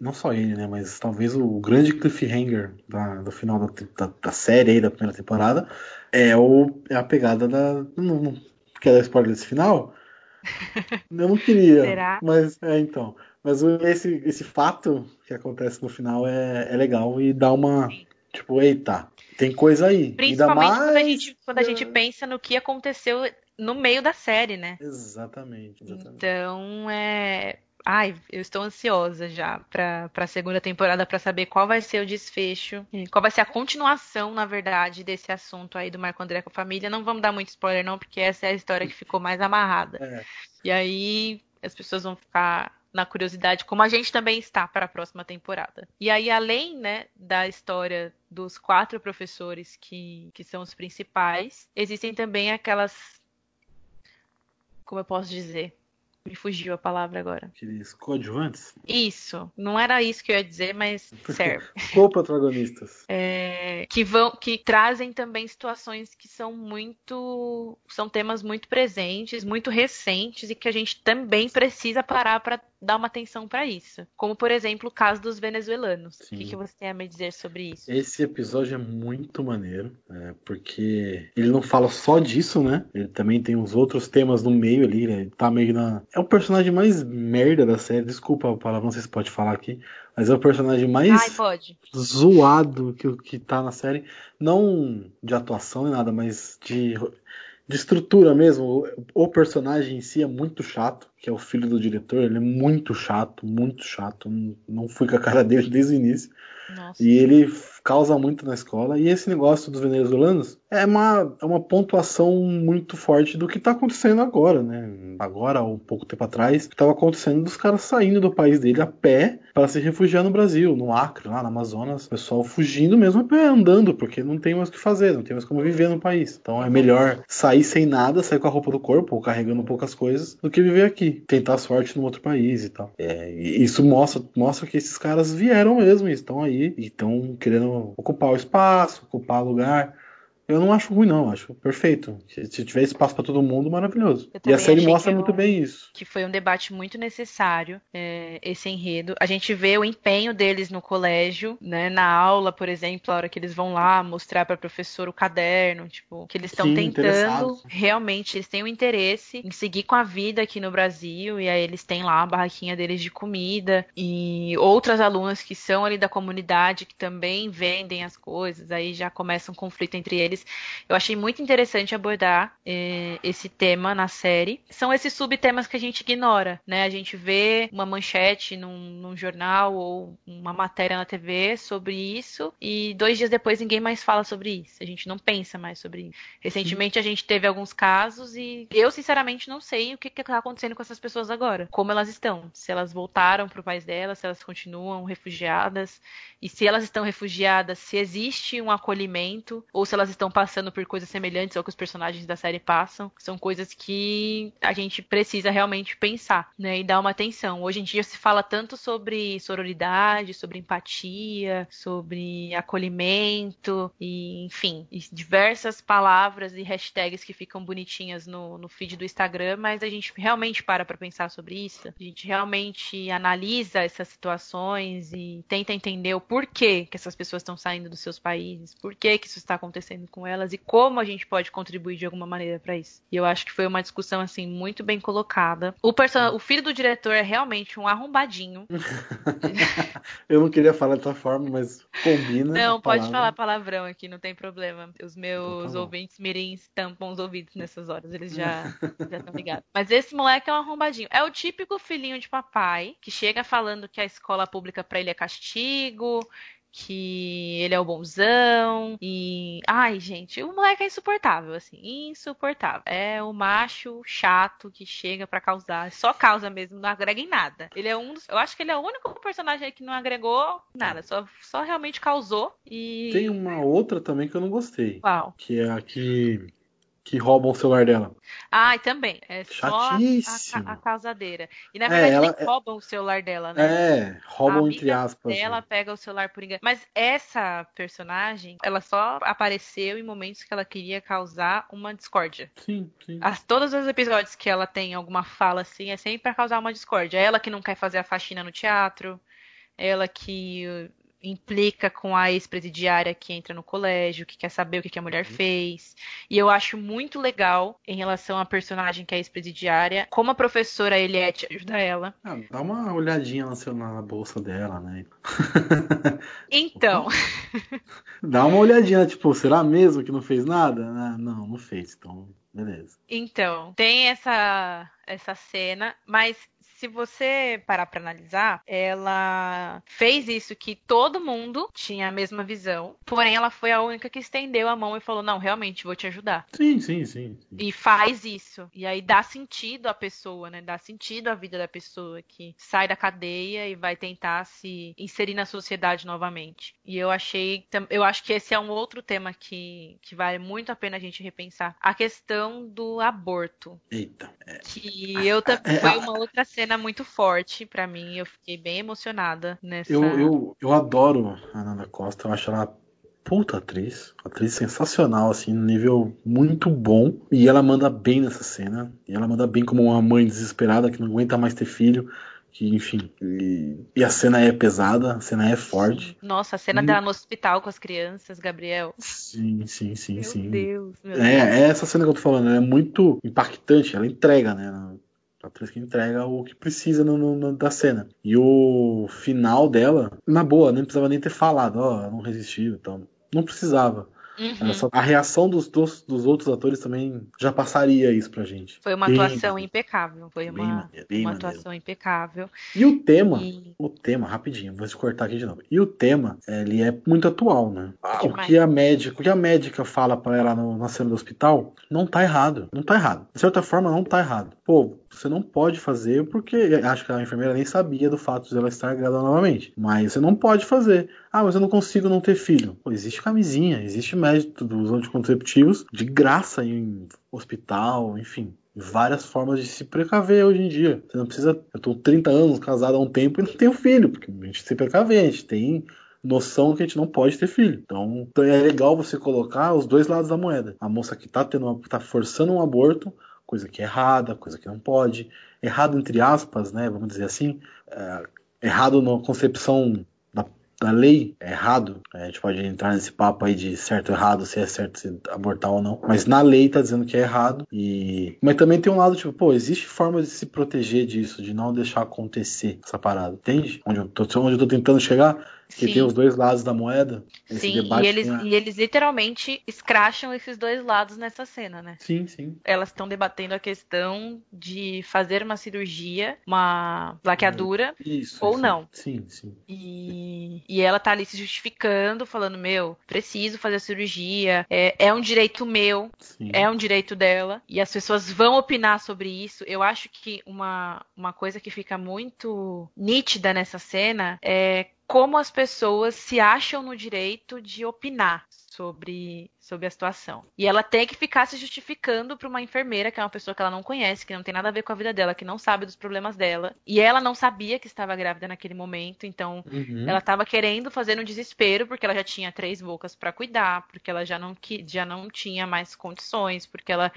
não só ele, né, mas talvez o grande cliffhanger da, do final da, da, da série aí, da primeira temporada, é, o, é a pegada da. Não, não quer dar spoiler desse final? Eu não queria. Será? Mas, é, então. Mas esse, esse fato que acontece no final é, é legal e dá uma. Sim. Tipo, eita, tem coisa aí. Principalmente mais... quando, a gente, quando a gente pensa no que aconteceu no meio da série, né? Exatamente. exatamente. Então, é Ai, eu estou ansiosa já para a segunda temporada para saber qual vai ser o desfecho, qual vai ser a continuação, na verdade, desse assunto aí do Marco André com a família. Não vamos dar muito spoiler, não, porque essa é a história que ficou mais amarrada. É. E aí as pessoas vão ficar na curiosidade, como a gente também está para a próxima temporada. E aí, além né, da história dos quatro professores que, que são os principais, existem também aquelas. Como eu posso dizer? Me fugiu a palavra agora. Aqueles coadjuvantes? Isso. Não era isso que eu ia dizer, mas serve. Co-protagonistas. É, que vão, que trazem também situações que são muito, são temas muito presentes, muito recentes e que a gente também precisa parar para dar uma atenção para isso. Como, por exemplo, o caso dos venezuelanos. Sim. O que, que, você tem a me dizer sobre isso? Esse episódio é muito maneiro, é, porque ele não fala só disso, né? Ele também tem uns outros temas no meio ali, né? Ele tá meio na. É o personagem mais merda da série, desculpa a palavra, não sei se pode falar aqui. Mas é o personagem mais Ai, zoado que, que tá na série. Não de atuação nem nada, mas de de estrutura mesmo, o personagem em si é muito chato, que é o filho do diretor, ele é muito chato, muito chato. Não fui com a cara dele desde o início. Nossa. E ele causa muito na escola. E esse negócio dos venezuelanos é uma, é uma pontuação muito forte do que está acontecendo agora, né? Agora, um pouco tempo atrás, estava acontecendo dos caras saindo do país dele a pé para se refugiar no Brasil, no Acre, lá no Amazonas. O pessoal fugindo mesmo a pé, andando, porque não tem mais o que fazer, não tem mais como viver no país. Então é melhor sair sem nada, sair com a roupa do corpo, carregando poucas coisas, do que viver aqui. Tentar sorte num outro país e tal. É, e isso mostra, mostra que esses caras vieram mesmo, estão aí e estão querendo ocupar o espaço, ocupar lugar. Eu não acho ruim, não. Acho perfeito. Se tiver espaço para todo mundo, maravilhoso. E a série mostra muito bem isso. Que foi um debate muito necessário, é, esse enredo. A gente vê o empenho deles no colégio, né? Na aula, por exemplo, a hora que eles vão lá mostrar para professor o caderno, tipo, que eles estão tentando realmente, eles têm o um interesse em seguir com a vida aqui no Brasil, e aí eles têm lá a barraquinha deles de comida, e outras alunas que são ali da comunidade que também vendem as coisas, aí já começa um conflito entre eles eu achei muito interessante abordar é, esse tema na série. São esses subtemas que a gente ignora, né? A gente vê uma manchete num, num jornal ou uma matéria na TV sobre isso e dois dias depois ninguém mais fala sobre isso. A gente não pensa mais sobre isso. Recentemente a gente teve alguns casos e eu, sinceramente, não sei o que está acontecendo com essas pessoas agora. Como elas estão. Se elas voltaram para o país delas, se elas continuam refugiadas. E se elas estão refugiadas, se existe um acolhimento ou se elas estão passando por coisas semelhantes ao que os personagens da série passam. São coisas que a gente precisa realmente pensar, né? E dar uma atenção. Hoje em dia se fala tanto sobre sororidade, sobre empatia, sobre acolhimento e, enfim, e diversas palavras e hashtags que ficam bonitinhas no, no feed do Instagram, mas a gente realmente para para pensar sobre isso. A gente realmente analisa essas situações e tenta entender o por que, que essas pessoas estão saindo dos seus países, por que, que isso está acontecendo com elas e como a gente pode contribuir de alguma maneira para isso. E eu acho que foi uma discussão assim muito bem colocada. O, o filho do diretor é realmente um arrombadinho. eu não queria falar dessa forma, mas combina. Não, pode falar palavrão aqui, não tem problema. Os meus então tá ouvintes mirins tampam os ouvidos nessas horas, eles já já estão ligados. Mas esse moleque é um arrombadinho. É o típico filhinho de papai que chega falando que a escola pública para ele é castigo, que ele é o bonzão e ai, gente, o moleque é insuportável assim, insuportável. É o macho chato que chega para causar, só causa mesmo, não agrega em nada. Ele é um dos, eu acho que ele é o único personagem que não agregou nada, só só realmente causou e Tem uma outra também que eu não gostei. Qual? Que é a que que roubam o celular dela. Ah, e também. É Chatíssimo. só a, a, causadeira. E na é, verdade é, ela, nem roubam o celular dela, né? É, roubam entre aspas. Ela né? pega o celular por engano. Mas essa personagem, ela só apareceu em momentos que ela queria causar uma discórdia. Sim, sim. As, todos os episódios que ela tem alguma fala assim, é sempre para causar uma discórdia. É ela que não quer fazer a faxina no teatro. É ela que implica com a ex-presidiária que entra no colégio, que quer saber o que, a mulher uhum. fez. E eu acho muito legal em relação à personagem que é ex-presidiária, como a professora Eliette ajuda ela. Ah, dá uma olhadinha na, na bolsa dela, né? Então. dá uma olhadinha, tipo, será mesmo que não fez nada? Ah, não, não fez, então. Beleza. Então, tem essa essa cena, mas se você parar para analisar, ela fez isso que todo mundo tinha a mesma visão, porém ela foi a única que estendeu a mão e falou: Não, realmente vou te ajudar. Sim, sim, sim. sim. E faz isso. E aí dá sentido à pessoa, né? Dá sentido à vida da pessoa que sai da cadeia e vai tentar se inserir na sociedade novamente. E eu achei. Eu acho que esse é um outro tema que, que vale muito a pena a gente repensar. A questão do aborto. Eita. É... Que eu também. É, foi uma outra cena cena muito forte para mim. Eu fiquei bem emocionada nessa. Eu, eu, eu adoro a Nanda Costa. Eu acho ela puta atriz. Atriz sensacional, assim, nível muito bom. E ela manda bem nessa cena. E ela manda bem como uma mãe desesperada que não aguenta mais ter filho. Que, enfim. E, e a cena é pesada, a cena é forte. Nossa, a cena hum. dela no hospital com as crianças, Gabriel. Sim, sim, sim, meu sim. Deus, meu é, Deus. é essa cena que eu tô falando, ela é muito impactante, ela entrega, né? A atriz que entrega o que precisa no, no, da cena. E o final dela, na boa, nem precisava nem ter falado, ó, oh, não resistiu, então. Não precisava. Uhum. A reação dos, dos, dos, outros atores também já passaria isso pra gente. Foi uma bem, atuação impecável. Foi uma, maneiro, uma atuação impecável. E o tema, e... o tema, rapidinho, vou te cortar aqui de novo. E o tema, ele é muito atual, né? Ah, o que a médica, o que a médica fala para ela no, na cena do hospital, não tá errado. Não tá errado. De certa forma, não tá errado. Pô, você não pode fazer porque acho que a enfermeira nem sabia do fato de ela estar grávida novamente. Mas você não pode fazer. Ah, mas eu não consigo não ter filho. Pô, existe camisinha, existe método dos anticonceptivos de graça em hospital, enfim. Várias formas de se precaver hoje em dia. Você não precisa. Eu tô 30 anos casado há um tempo e não tenho filho, porque a gente se precaver, a gente tem noção que a gente não pode ter filho. Então, então é legal você colocar os dois lados da moeda. A moça que tá tendo uma, tá forçando um aborto, coisa que é errada, coisa que não pode. Errado entre aspas, né? Vamos dizer assim. É, errado na concepção da lei é errado. É, a gente pode entrar nesse papo aí de certo ou errado, se é certo se abortar ou não. Mas na lei tá dizendo que é errado. E mas também tem um lado tipo, pô, existe forma de se proteger disso, de não deixar acontecer essa parada, entende? Onde eu tô, onde eu tô tentando chegar Que Sim. tem os dois lados da moeda. Sim, e eles, a- e eles literalmente escracham esses dois lados nessa cena, né? Sim, sim. Elas estão debatendo a questão de fazer uma cirurgia, uma laqueadura, Isso. Ou isso. não. Sim, sim. E, e ela tá ali se justificando, falando: Meu, preciso fazer a cirurgia, é, é um direito meu, sim. é um direito dela, e as pessoas vão opinar sobre isso. Eu acho que uma, uma coisa que fica muito nítida nessa cena é como as pessoas se acham no direito de opinar sobre, sobre a situação. E ela tem que ficar se justificando para uma enfermeira, que é uma pessoa que ela não conhece, que não tem nada a ver com a vida dela, que não sabe dos problemas dela. E ela não sabia que estava grávida naquele momento, então Uhum. ela estava querendo fazer no desespero, porque ela já tinha três bocas para cuidar, porque ela já não, já não tinha mais condições, porque ela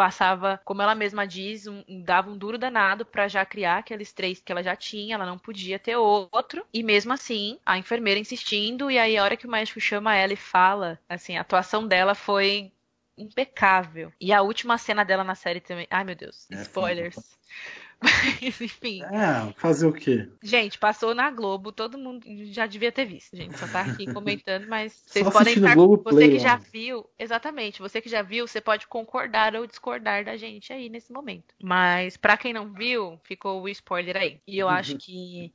passava, como ela mesma diz, um- dava um duro danado para já criar aqueles três que ela já tinha, ela não podia ter outro. E mesmo assim, a enfermeira insistindo, e aí a hora que o médico chama ela e fala, assim, a atuação dela foi impecável. E a última cena dela na série também. Ai, meu Deus, É, spoilers. Mas, enfim. É, fazer o quê? Gente, passou na Globo, todo mundo já devia ter visto. gente só tá aqui comentando, mas vocês Só podem estar. Globoplay Você que lá. já viu, exatamente, você que já viu, você pode concordar ou discordar da gente aí nesse momento. Mas pra quem não viu, ficou o spoiler aí. E eu acho que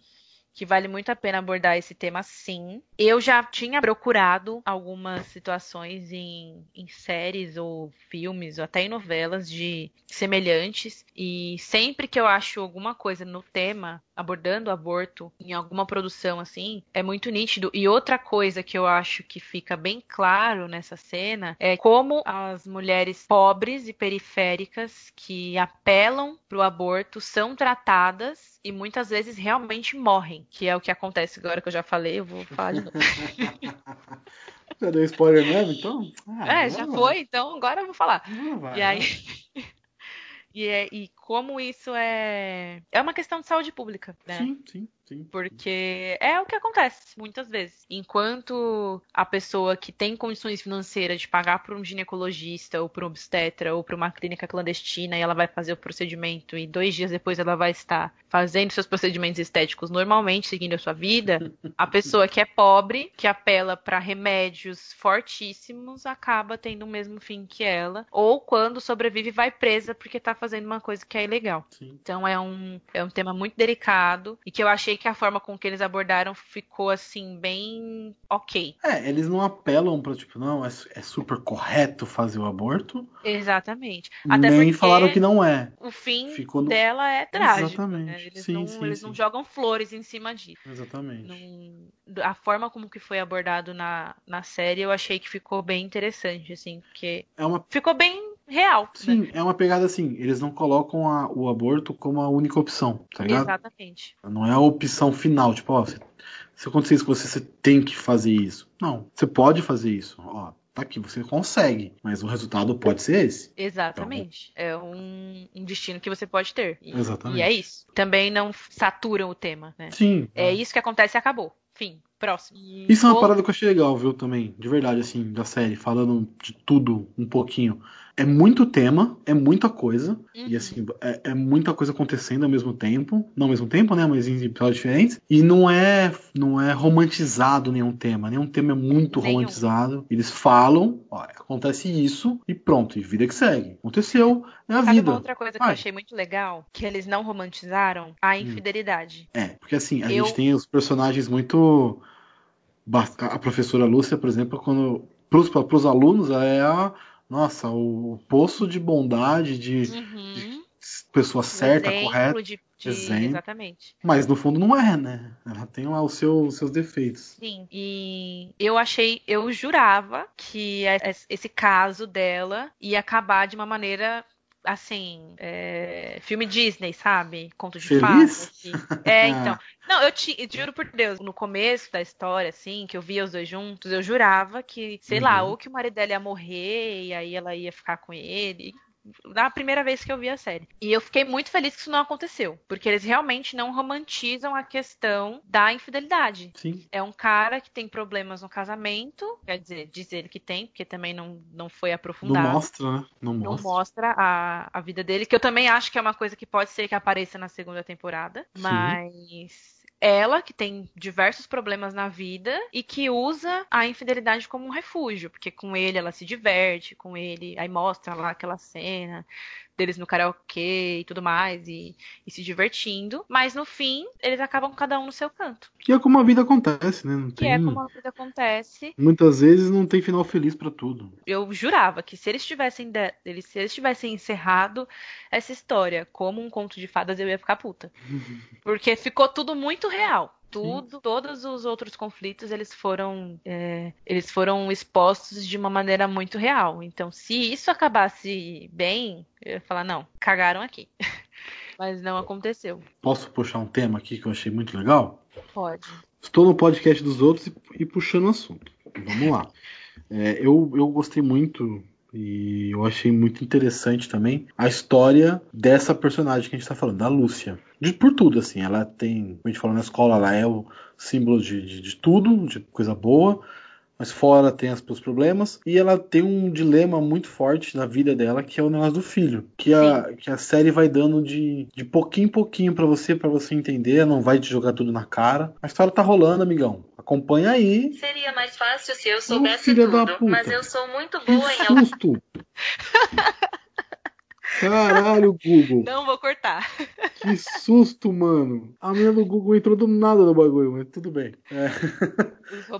que vale muito a pena abordar esse tema sim. Eu já tinha procurado algumas situações em, em séries ou filmes, ou até em novelas de semelhantes, e sempre que eu acho alguma coisa no tema abordando o aborto em alguma produção assim, é muito nítido. E outra coisa que eu acho que fica bem claro nessa cena é como as mulheres pobres e periféricas que apelam pro aborto são tratadas e muitas vezes realmente morrem, que é o que acontece agora que eu já falei, eu vou falar de novo. Já deu spoiler mesmo, então? Ah, é, já vai. foi, então agora eu vou falar. Vai, E aí, e, é- e como isso é é uma questão de saúde pública, né? Sim, sim, sim. Porque é o que acontece muitas vezes. Enquanto a pessoa que tem condições financeiras de pagar por um ginecologista ou por um obstetra ou por uma clínica clandestina e ela vai fazer o procedimento e dois dias depois ela vai estar fazendo seus procedimentos estéticos normalmente, seguindo a sua vida, a pessoa que é pobre, que apela para remédios fortíssimos, acaba tendo o mesmo fim que ela. Ou quando sobrevive, vai presa porque tá fazendo uma coisa que é ilegal. sim. Então é um, é um tema muito delicado e que eu achei que a forma com que eles abordaram ficou assim bem ok. É, eles não apelam pra, tipo, não, é, é super correto fazer o aborto. Exatamente. Até nem falaram que não é. o fim Ficou no- dela é trágico. Exatamente. né? Eles, Sim, não, sim, eles sim. não jogam flores em cima disso. Exatamente. Não- a forma como que foi abordado na, na série eu achei que ficou bem interessante, assim, porque É uma ficou bem real, né? Sim, é uma pegada assim, eles não colocam a- o aborto como a única opção, tá ligado? Exatamente. Não é a opção final, tipo, ó, se, se acontecer isso com você, você tem que fazer isso. Não, você pode fazer isso, ó, tá aqui, você consegue, mas o resultado pode ser esse. Exatamente. É um, um destino que você pode ter. E, Exatamente. e é isso. Também não saturam o tema, né? Sim. É isso que acontece e acabou. Fim. Próximo. E Isso é uma ou- parada que eu achei legal, viu, também, de verdade, assim, da série, falando de tudo um pouquinho. É muito tema, é muita coisa, Uhum. e assim, é, é muita coisa acontecendo ao mesmo tempo, não ao mesmo tempo, né, mas em episódios diferentes, e não é, não é romantizado nenhum tema, nenhum tema é muito Nenhum. romantizado. Eles falam, ó, acontece isso, e pronto, e vida que segue. Aconteceu, é a Sabe vida. uma outra coisa que Vai. eu achei muito legal? Que eles não romantizaram a infidelidade. É, porque assim, a Eu- gente tem os personagens muito. A professora Lúcia, por exemplo, quando. Pros, pros alunos, ela é a. Nossa, o poço de bondade, de, Uhum. pessoa Um certa, exemplo correta. de, de- exemplo. Exatamente. Mas no fundo não é, né? Ela tem lá os seus, os seus defeitos. Sim. E eu achei, eu jurava que es- esse caso dela ia acabar de uma maneira assim, é, filme Disney, sabe? Conto de fadas. que- É, então. Não, eu te eu juro por Deus, no começo da história, assim, que eu via os dois juntos, eu jurava que, sei lá, Uhum. ou que o marido dela ia morrer e aí ela ia ficar com ele. Na primeira vez que eu vi a série. E eu fiquei muito feliz que isso não aconteceu. Porque eles realmente não romantizam a questão da infidelidade. Sim. É um cara que tem problemas no casamento, quer dizer, diz ele que tem, porque também não, não foi Não aprofundado. mostra, né? Não Não mostra. mostra a, a vida dele, que eu também acho que é uma coisa que pode ser que apareça na segunda temporada. Sim. Ela, que tem diversos problemas na vida e que usa a infidelidade como um refúgio, porque com ele ela se diverte, com ele, aí mostra lá aquela cena deles no karaokê e tudo mais, e, e, se divertindo. Mas no fim, eles acabam cada um no seu canto. Que é como a vida acontece, né? Não que é como a vida acontece. Muitas vezes não tem final feliz para tudo. Eu jurava que se eles tivessem de... eles, se eles tivessem encerrado essa história como um conto de fadas, eu ia ficar puta. Porque ficou tudo muito real tudo, Sim. todos os outros conflitos eles foram é, eles foram expostos de uma maneira muito real. Então, se isso acabasse bem, eu ia falar não, cagaram aqui. Mas não aconteceu. Posso puxar um tema aqui que eu achei muito legal? Pode. Estou no podcast dos outros e, e puxando o assunto. Vamos lá. É, eu, eu gostei muito e eu achei muito interessante também a história dessa personagem que a gente está falando, da Lúcia. De, por tudo, assim. Ela tem, como a gente falou na escola, ela é o símbolo de, de, de tudo, de coisa boa mas fora tem os problemas e ela tem um dilema muito forte na vida dela que é o negócio do filho que a, que a série vai dando de, de pouquinho em pouquinho para você para você entender não vai te jogar tudo na cara a história tá rolando amigão acompanha aí seria mais fácil se eu soubesse tudo mas eu sou muito boa que em susto Caralho, Google. Não vou cortar. Que susto, mano. A menina do Google entrou do nada no bagulho, mas tudo bem. É.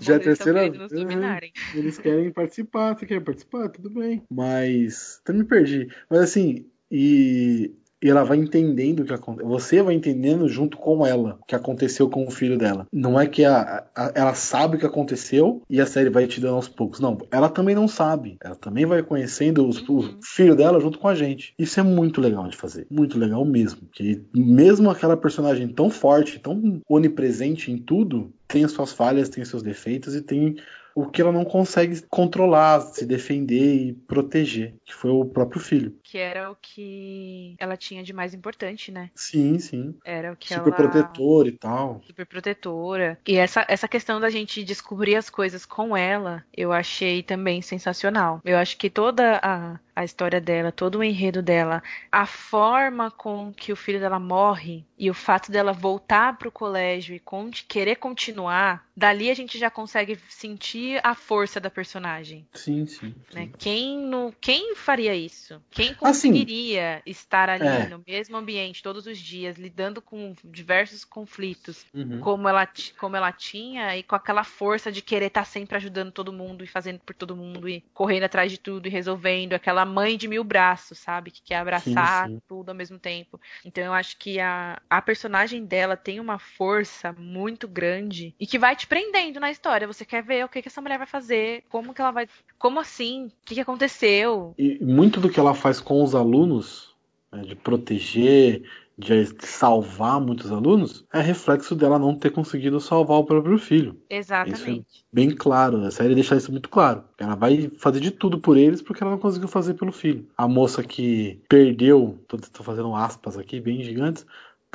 Já é a terceira vez. É, eles querem participar. Você quer participar? Tudo bem. Mas. Até me perdi. Mas assim, e e ela vai entendendo o que aconteceu. Você vai entendendo junto com ela o que aconteceu com o filho dela. Não é que a, a, ela sabe o que aconteceu e a série vai te dando aos poucos. Não, ela também não sabe. Ela também vai conhecendo os, uhum. o filho dela junto com a gente. Isso é muito legal de fazer. Muito legal mesmo. Que mesmo aquela personagem tão forte, tão onipresente em tudo, tem as suas falhas, tem os seus defeitos e tem o que ela não consegue controlar, se defender e proteger, que foi o próprio filho. Que era o que ela tinha de mais importante, né? Sim, sim. Era o que Super ela... protetor e tal. Super protetora. E essa, essa questão da gente descobrir as coisas com ela, eu achei também sensacional. Eu acho que toda a, a história dela, todo o enredo dela, a forma com que o filho dela morre e o fato dela voltar para o colégio e querer continuar, dali a gente já consegue sentir a força da personagem. Sim, sim. Né? sim. Quem, no, quem faria isso? Quem assim, conseguiria assim, estar ali é. no mesmo ambiente todos os dias, lidando com diversos conflitos, uhum. como, ela, como ela tinha, e com aquela força de querer estar sempre ajudando todo mundo e fazendo por todo mundo e correndo atrás de tudo e resolvendo, aquela mãe de mil braços, sabe? Que quer abraçar sim, sim. tudo ao mesmo tempo. Então eu acho que a, a personagem dela tem uma força muito grande e que vai te prendendo na história. Você quer ver o que, que essa mulher vai fazer, como que ela vai. Como assim? O que, que aconteceu? E muito do que ela faz com os alunos, né, de proteger, de salvar muitos alunos, é reflexo dela não ter conseguido salvar o próprio filho. Exatamente. Isso é bem claro, a série deixa isso muito claro. Ela vai fazer de tudo por eles porque ela não conseguiu fazer pelo filho. A moça que perdeu, tô fazendo aspas aqui bem gigantes,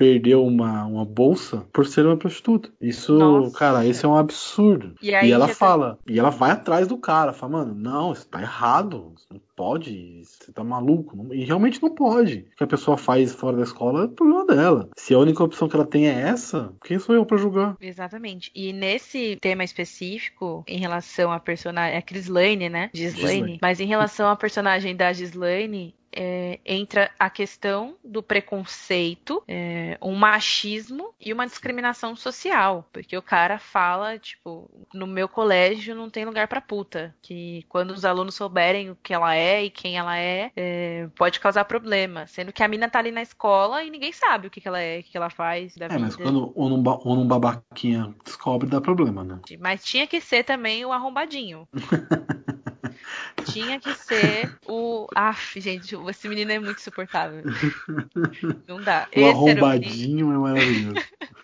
perdeu uma, uma bolsa por ser uma prostituta. Isso, Nossa. cara, isso é um absurdo. E, e ela fala, tá... e ela vai atrás do cara, fala, mano, não, isso tá errado, isso não pode, você tá maluco. E realmente não pode. O que a pessoa faz fora da escola é problema dela. Se a única opção que ela tem é essa, quem sou eu para julgar? Exatamente. E nesse tema específico, em relação à personagem, é a Crislane, né? Gislaine. Mas em relação à personagem da Gislaine, é, entra a questão do preconceito, é, um machismo e uma discriminação social. Porque o cara fala, tipo, no meu colégio não tem lugar para puta. Que quando os alunos souberem o que ela é e quem ela é, é, pode causar problema. Sendo que a mina tá ali na escola e ninguém sabe o que, que ela é, o que, que ela faz da é, vida. mas quando ou num, ou num babaquinha descobre, dá problema, né? Mas tinha que ser também o arrombadinho. Tinha que ser o. Aff, gente, esse menino é muito insuportável. Não dá. O esse arrombadinho é maravilhoso.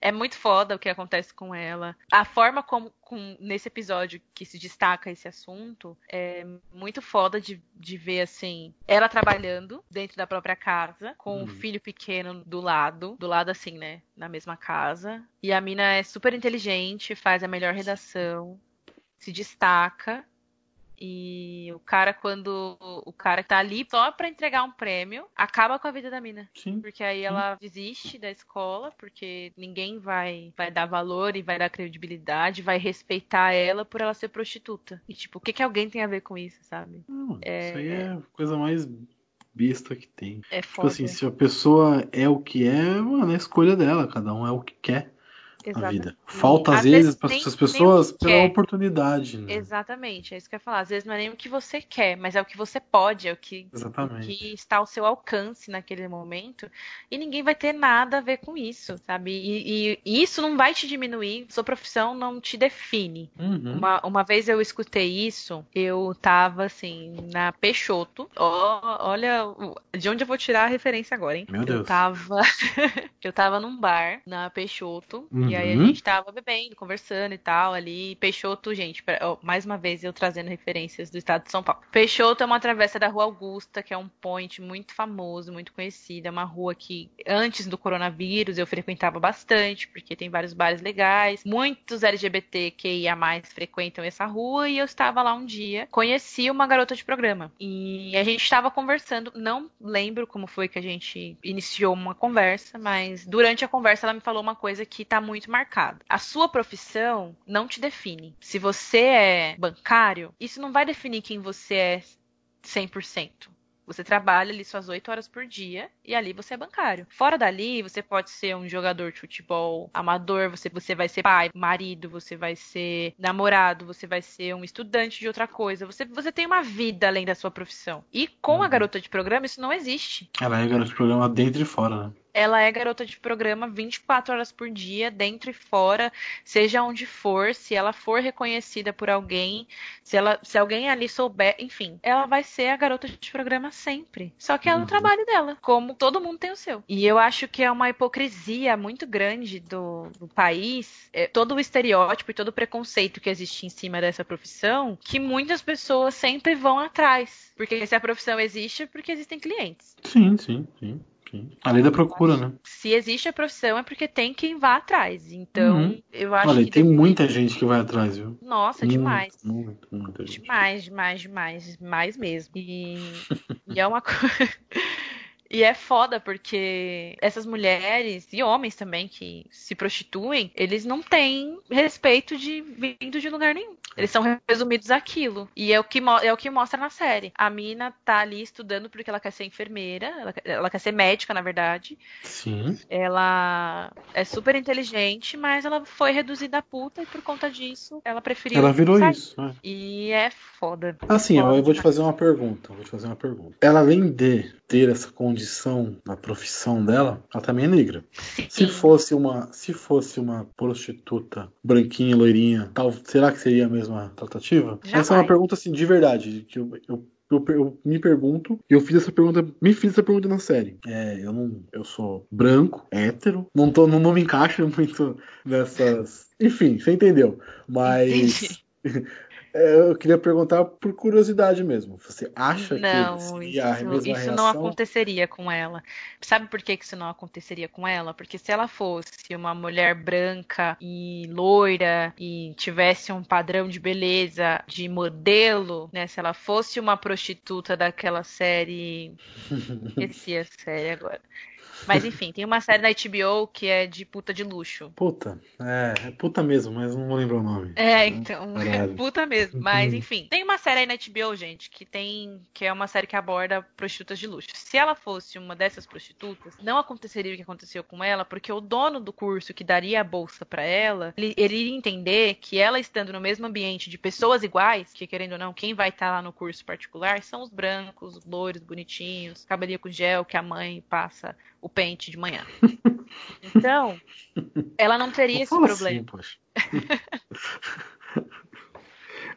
É muito foda o que acontece com ela. A forma como, com, nesse episódio que se destaca esse assunto é muito foda de, de ver, assim, ela trabalhando dentro da própria casa, com o um uhum. filho pequeno do lado, do lado assim, né, na mesma casa. E a mina é super inteligente, faz a melhor redação, se destaca E o cara, quando o cara tá ali só pra entregar um prêmio, acaba com a vida da mina. Sim. Porque aí ela desiste da escola, porque ninguém vai, vai dar valor e vai dar credibilidade, vai respeitar ela por ela ser prostituta. E tipo, o que, que alguém tem a ver com isso, sabe? Não, é... Isso aí é a coisa mais besta que tem. É tipo assim, se a pessoa é o que é, mano, é a escolha dela, cada um é o que quer. Exatamente. vida. Falta, às, vezes, para as pessoas pela quer. oportunidade. Né? Exatamente, é isso que eu ia falar. Às vezes não é nem o que você quer, mas é o que você pode, é o que, o que está ao seu alcance naquele momento. E ninguém vai ter nada a ver com isso, sabe? E, e, e isso não vai te diminuir, sua profissão não te define. Uhum. Uma, uma vez eu escutei isso, eu tava assim, na Peixoto. Oh, olha, de onde eu vou tirar a referência agora, hein? Meu Deus. Eu tava, eu tava num bar na Peixoto. Uhum. E aí a uhum. gente tava bebendo, conversando e tal ali. Peixoto, gente, pra, ó, mais uma vez eu trazendo referências do estado de São Paulo. Peixoto é uma travessa da Rua Augusta, que é um point muito famoso, muito conhecido. É uma rua que antes do coronavírus eu frequentava bastante, porque tem vários bares legais. Muitos LGBTQIA frequentam essa rua e eu estava lá um dia, conheci uma garota de programa. E a gente estava conversando, não lembro como foi que a gente iniciou uma conversa, mas durante a conversa ela me falou uma coisa que tá muito muito marcado. A sua profissão não te define. Se você é bancário, isso não vai definir quem você é 100%. Você trabalha ali suas 8 horas por dia e ali você é bancário. Fora dali, você pode ser um jogador de futebol amador, você, você vai ser pai, marido, você vai ser namorado, você vai ser um estudante de outra coisa. Você, você tem uma vida além da sua profissão. E com uhum. a garota de programa, isso não existe. Ela é garota de programa dentro e fora, né? Ela é garota de programa 24 horas por dia, dentro e fora, seja onde for, se ela for reconhecida por alguém, se ela, se alguém ali souber, enfim, ela vai ser a garota de programa sempre. Só que é o uhum. trabalho dela, como todo mundo tem o seu. E eu acho que é uma hipocrisia muito grande do, do país, é, todo o estereótipo e todo o preconceito que existe em cima dessa profissão, que muitas pessoas sempre vão atrás. Porque se a profissão existe, é porque existem clientes. Sim, sim, sim. A lei da procura, né? Se existe a profissão é porque tem quem vá atrás. Então, uhum. eu acho Olha, que. tem muita gente que vai atrás, viu? Nossa, muito, demais. Muito, muita gente. Demais, demais, demais. Mais mesmo. E, e é uma coisa. E é foda porque essas mulheres e homens também que se prostituem, eles não têm respeito de vindo de lugar nenhum. Eles são resumidos aquilo. E é o que, é o que mostra na série. A mina tá ali estudando porque ela quer ser enfermeira, ela, ela quer ser médica, na verdade. Sim. Ela é super inteligente, mas ela foi reduzida a puta e por conta disso ela preferiu. Ela virou sair. isso. É. E é foda. Assim, foda eu vou te fazer uma pergunta. Vou te fazer uma pergunta. Ela além de ter essa condição na profissão dela, ela também é negra. Sim. Se fosse uma, se fosse uma prostituta branquinha, loirinha, tal, será que seria a mesma tratativa? Essa é uma pergunta assim de verdade, que eu, eu eu, eu, me pergunto, eu fiz essa pergunta, me fiz essa pergunta na série. É, eu não, eu sou branco, hétero, não tô, não, não me encaixo muito nessas, enfim, você entendeu? Mas eu queria perguntar por curiosidade mesmo. Você acha não, que seria a mesma isso reação? não aconteceria com ela. Sabe por que isso não aconteceria com ela? Porque se ela fosse uma mulher branca e loira e tivesse um padrão de beleza de modelo, né? Se ela fosse uma prostituta daquela série. Esqueci a série agora. Mas enfim, tem uma série da HBO que é de puta de luxo. Puta, é, é puta mesmo, mas não vou lembrar o nome. É, então, é puta mesmo. Mas enfim, tem uma série aí na HBO, gente, que tem. que é uma série que aborda prostitutas de luxo. Se ela fosse uma dessas prostitutas, não aconteceria o que aconteceu com ela, porque o dono do curso que daria a bolsa para ela, ele, ele, iria entender que ela estando no mesmo ambiente de pessoas iguais, que querendo ou não, quem vai estar tá lá no curso particular são os brancos, os loiros, bonitinhos, cabelinho com gel que a mãe passa o pente de manhã. Então, ela não teria esse problema. Assim, poxa.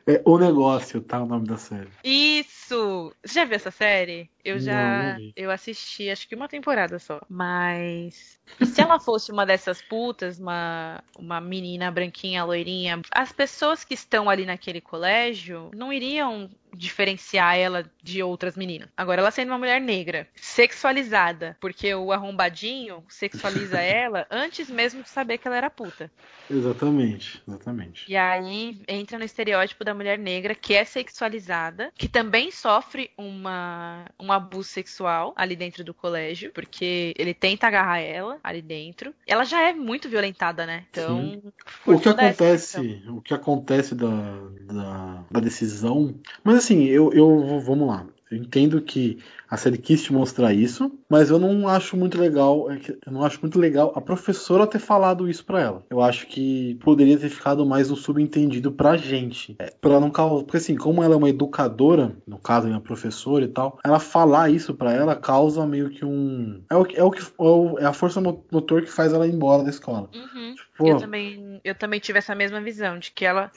É O Negócio, tá? O nome da série. Isso! Você já viu essa série? Eu já. Não, eu assisti, acho que uma temporada só. Mas. se ela fosse uma dessas putas, uma, uma menina branquinha, loirinha, as pessoas que estão ali naquele colégio não iriam diferenciar ela de outras meninas. Agora, ela sendo uma mulher negra, sexualizada, porque o arrombadinho sexualiza ela antes mesmo de saber que ela era puta. Exatamente, exatamente. E aí entra no estereótipo da mulher negra que é sexualizada, que também sofre uma, um abuso sexual ali dentro do colégio, porque ele tenta agarrar ela ali dentro. Ela já é muito violentada, né? Então, o que acontece, o que acontece da, da, da decisão. Mas assim, eu, eu vamos lá. Eu entendo que a série quis te mostrar isso, mas eu não acho muito legal, é eu não acho muito legal a professora ter falado isso para ela. Eu acho que poderia ter ficado mais um subentendido pra gente, é, para não causar, porque assim, como ela é uma educadora, no caso é uma professora e tal, ela falar isso para ela causa meio que um é o, é o que é, é a força motor que faz ela ir embora da escola. Uhum. Tipo, eu também eu também tive essa mesma visão de que ela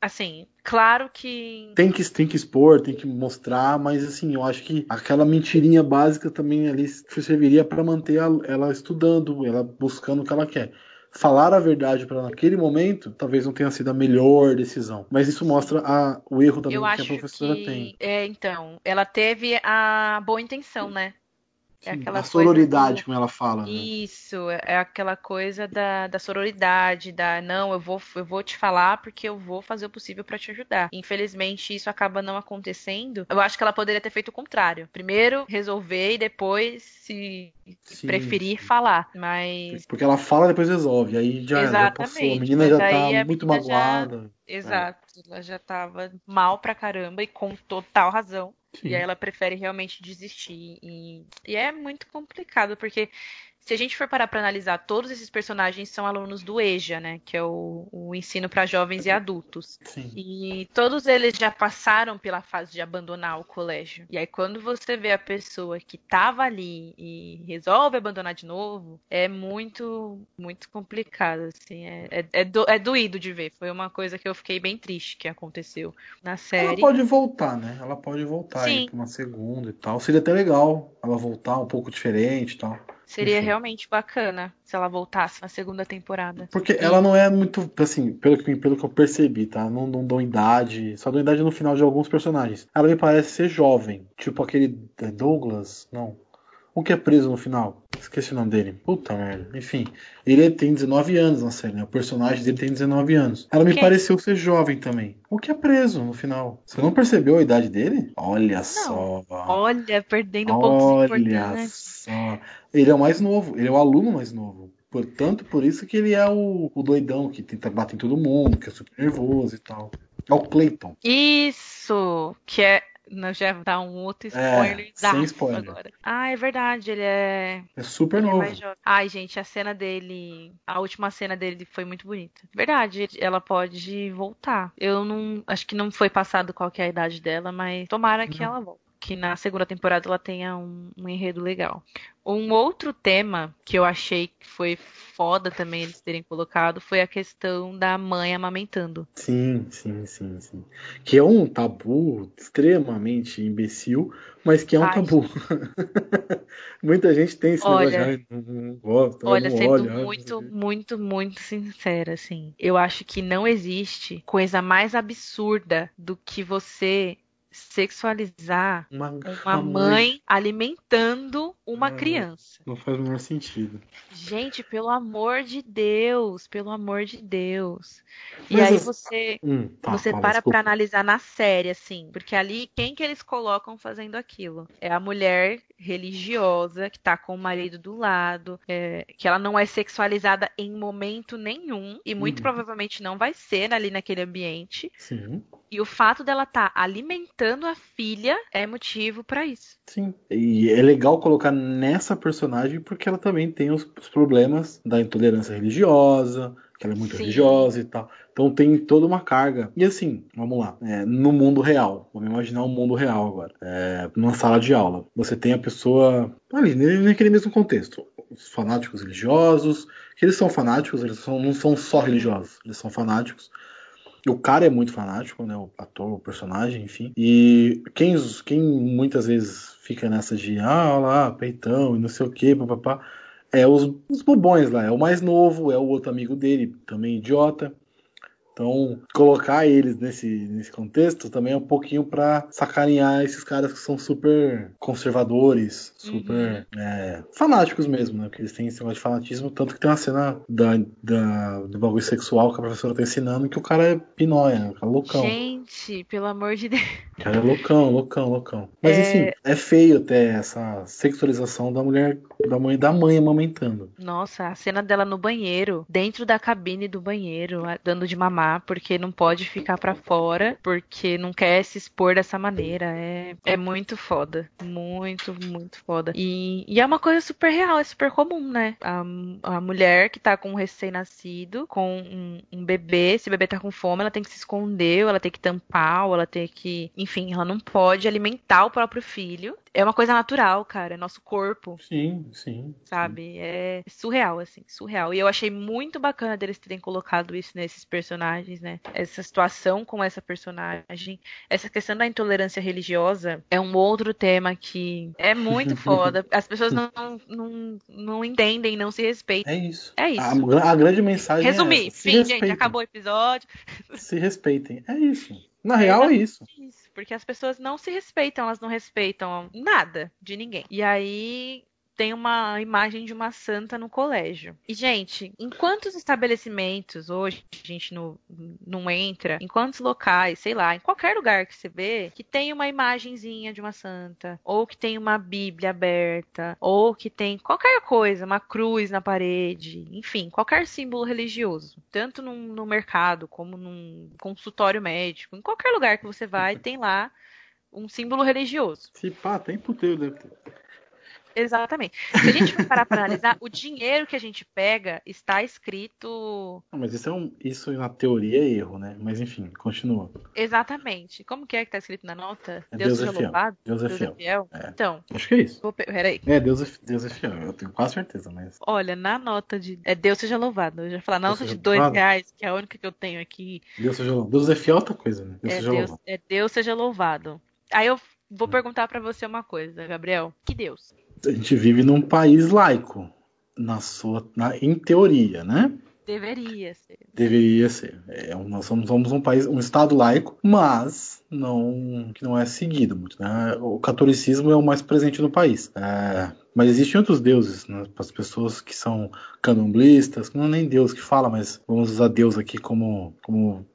assim, claro que. Tem que tem que expor, tem que mostrar, mas assim, eu acho que aquela mentirinha básica também ali serviria para manter ela estudando, ela buscando o que ela quer. Falar a verdade para naquele momento talvez não tenha sido a melhor decisão, mas isso mostra a, o erro também que a professora que, tem. É, então, ela teve a boa intenção, né? É aquela a sororidade, como ela fala. Né? Isso, é, é aquela coisa da, da sororidade, da não, eu vou, eu vou te falar porque eu vou fazer o possível para te ajudar. Infelizmente, isso acaba não acontecendo. Eu acho que ela poderia ter feito o contrário. Primeiro resolver e depois, se sim, preferir, falar. Mas. Porque ela fala e depois resolve. Aí já, já passou. A menina já tá muito magoada. Já... Exato, é. ela já tava mal pra caramba e com total razão. Sim. E aí ela prefere realmente desistir. E, e é muito complicado, porque se a gente for parar para analisar, todos esses personagens são alunos do EJA, né? Que é o, o ensino para jovens e adultos. Sim. E todos eles já passaram pela fase de abandonar o colégio. E aí, quando você vê a pessoa que estava ali e resolve abandonar de novo, é muito, muito complicado, assim. É, é, é, do, é doído de ver. Foi uma coisa que eu fiquei bem triste que aconteceu na série. Ela pode voltar, né? Ela pode voltar para uma segunda e tal. Seria até legal ela voltar um pouco diferente e tal. Seria Enfim. realmente bacana se ela voltasse na segunda temporada. Porque ela não é muito, assim, pelo que, pelo que eu percebi, tá? Não, não dou idade, só dou idade no final de alguns personagens. Ela me parece ser jovem, tipo aquele é Douglas, não. Um que é preso no final. Esqueci o nome dele. Puta merda. Enfim, ele tem 19 anos na série, né? O personagem dele tem 19 anos. Ela me Quem? pareceu ser jovem também. O que é preso no final? Você não percebeu a idade dele? Olha não. só. Olha, perdendo um pouco Olha só. Ele é o mais novo. Ele é o aluno mais novo. Portanto, por isso que ele é o, o doidão que tenta bater em todo mundo, que é super nervoso e tal. É o Clayton. Isso! Que é já dá um outro spoiler. É, sem spoiler. Agora. Ah, é verdade, ele é. É super ele é novo. É Ai, gente, a cena dele. A última cena dele foi muito bonita. Verdade, ela pode voltar. Eu não. Acho que não foi passado qual é a idade dela, mas tomara que não. ela volte que na segunda temporada ela tenha um, um, enredo legal. Um outro tema que eu achei que foi foda também eles terem colocado foi a questão da mãe amamentando. Sim, sim, sim, sim. Que é um tabu extremamente imbecil, mas que é um Ai, tabu. Muita gente tem esse olha, negócio, não, não gosta, olha, não sendo olha, muito, muito, muito sincera, assim. Eu acho que não existe coisa mais absurda do que você sexualizar uma, uma mãe, mãe, alimentando uma é, criança. Não faz o menor sentido. Gente, pelo amor de Deus, pelo amor de Deus. Mas e aí você hum, tá, você fala, para desculpa. pra analisar na série, assim, porque ali quem que eles colocam fazendo aquilo? É a mulher religiosa que tá com o marido do lado, é, que ela não é sexualizada em momento nenhum e muito uhum. provavelmente não vai ser ali naquele ambiente. Sim. E o fato dela estar tá alimentando a filha é motivo para isso. Sim. E é legal colocar nessa personagem porque ela também tem os, os problemas da intolerância religiosa, que ela é muito Sim. religiosa e tal. Então tem toda uma carga. E assim, vamos lá, é, no mundo real, vamos imaginar um mundo real agora, é, numa sala de aula, você tem a pessoa ali, naquele mesmo contexto, os fanáticos religiosos, que eles são fanáticos, eles são, não são só religiosos, eles são fanáticos. O cara é muito fanático, né? O ator, o personagem, enfim. E quem, quem muitas vezes fica nessa de, ah, lá, peitão e não sei o que, papapá, é os, os bobões lá. É o mais novo, é o outro amigo dele, também idiota. Então, colocar eles nesse, nesse contexto também é um pouquinho para sacanear esses caras que são super conservadores, super uhum. é, fanáticos mesmo, né? Porque eles têm esse negócio de fanatismo, tanto que tem uma cena da, da, do bagulho sexual que a professora tá ensinando que o cara é pinóia, né? O cara é loucão. Gente, pelo amor de Deus. O cara é loucão, loucão, loucão. Mas é... enfim, é feio até essa sexualização da mulher, da mãe da mãe amamentando. Nossa, a cena dela no banheiro, dentro da cabine do banheiro, dando de mamar, porque não pode ficar para fora, porque não quer se expor dessa maneira. É, é muito foda. Muito, muito foda. E, e é uma coisa super real, é super comum, né? A, a mulher que tá com um recém-nascido, com um, um bebê, se o bebê tá com fome, ela tem que se esconder, ou ela tem que tampar, ou ela tem que. Enfim, ela não pode alimentar o próprio filho é uma coisa natural, cara. É nosso corpo. Sim, sim. Sabe? Sim. É surreal, assim, surreal. E eu achei muito bacana deles terem colocado isso nesses personagens, né? Essa situação com essa personagem. Essa questão da intolerância religiosa é um outro tema que é muito foda. As pessoas não, não, não entendem, não se respeitam. É isso. É isso. A, a grande mensagem Resumir. é fim, respeitem. gente. Acabou o episódio. Se respeitem. É isso. Na real é, é isso. isso. Porque as pessoas não se respeitam, elas não respeitam nada de ninguém. E aí tem uma imagem de uma santa no colégio. E, gente, em quantos estabelecimentos hoje a gente não, não entra, em quantos locais, sei lá, em qualquer lugar que você vê, que tem uma imagenzinha de uma santa, ou que tem uma Bíblia aberta, ou que tem qualquer coisa, uma cruz na parede, enfim, qualquer símbolo religioso. Tanto no mercado, como num consultório médico, em qualquer lugar que você vai, tem lá um símbolo religioso. Se pá, tem puteiro deve ter. Exatamente. Se a gente for parar para analisar, o dinheiro que a gente pega está escrito. Não, mas isso, é um, isso na teoria é erro, né? Mas enfim, continua. Exatamente. Como que é que está escrito na nota? É Deus, Deus seja é louvado? Deus é Deus fiel. É fiel? É. Então. Acho que é isso. Vou... Peraí. É, Deus é, Deus é fiel. Eu tenho quase certeza, mas. Olha, na nota de. É Deus seja louvado. Eu já falar, na nota de dois louvado. reais, que é a única que eu tenho aqui. Deus seja louvado. Deus é fiel é outra coisa, né? Deus é, seja Deus, louvado. É Deus seja louvado. Aí eu vou perguntar para você uma coisa, Gabriel. Que Deus? A gente vive num país laico, na sua, na, em teoria, né? Deveria ser. Deveria ser. É, nós somos, somos, um país, um estado laico, mas não que não é seguido muito. Né? O catolicismo é o mais presente no país. É, mas existem outros deuses, né? Para as pessoas que são candomblistas, não é nem Deus que fala, mas vamos usar Deus aqui como, como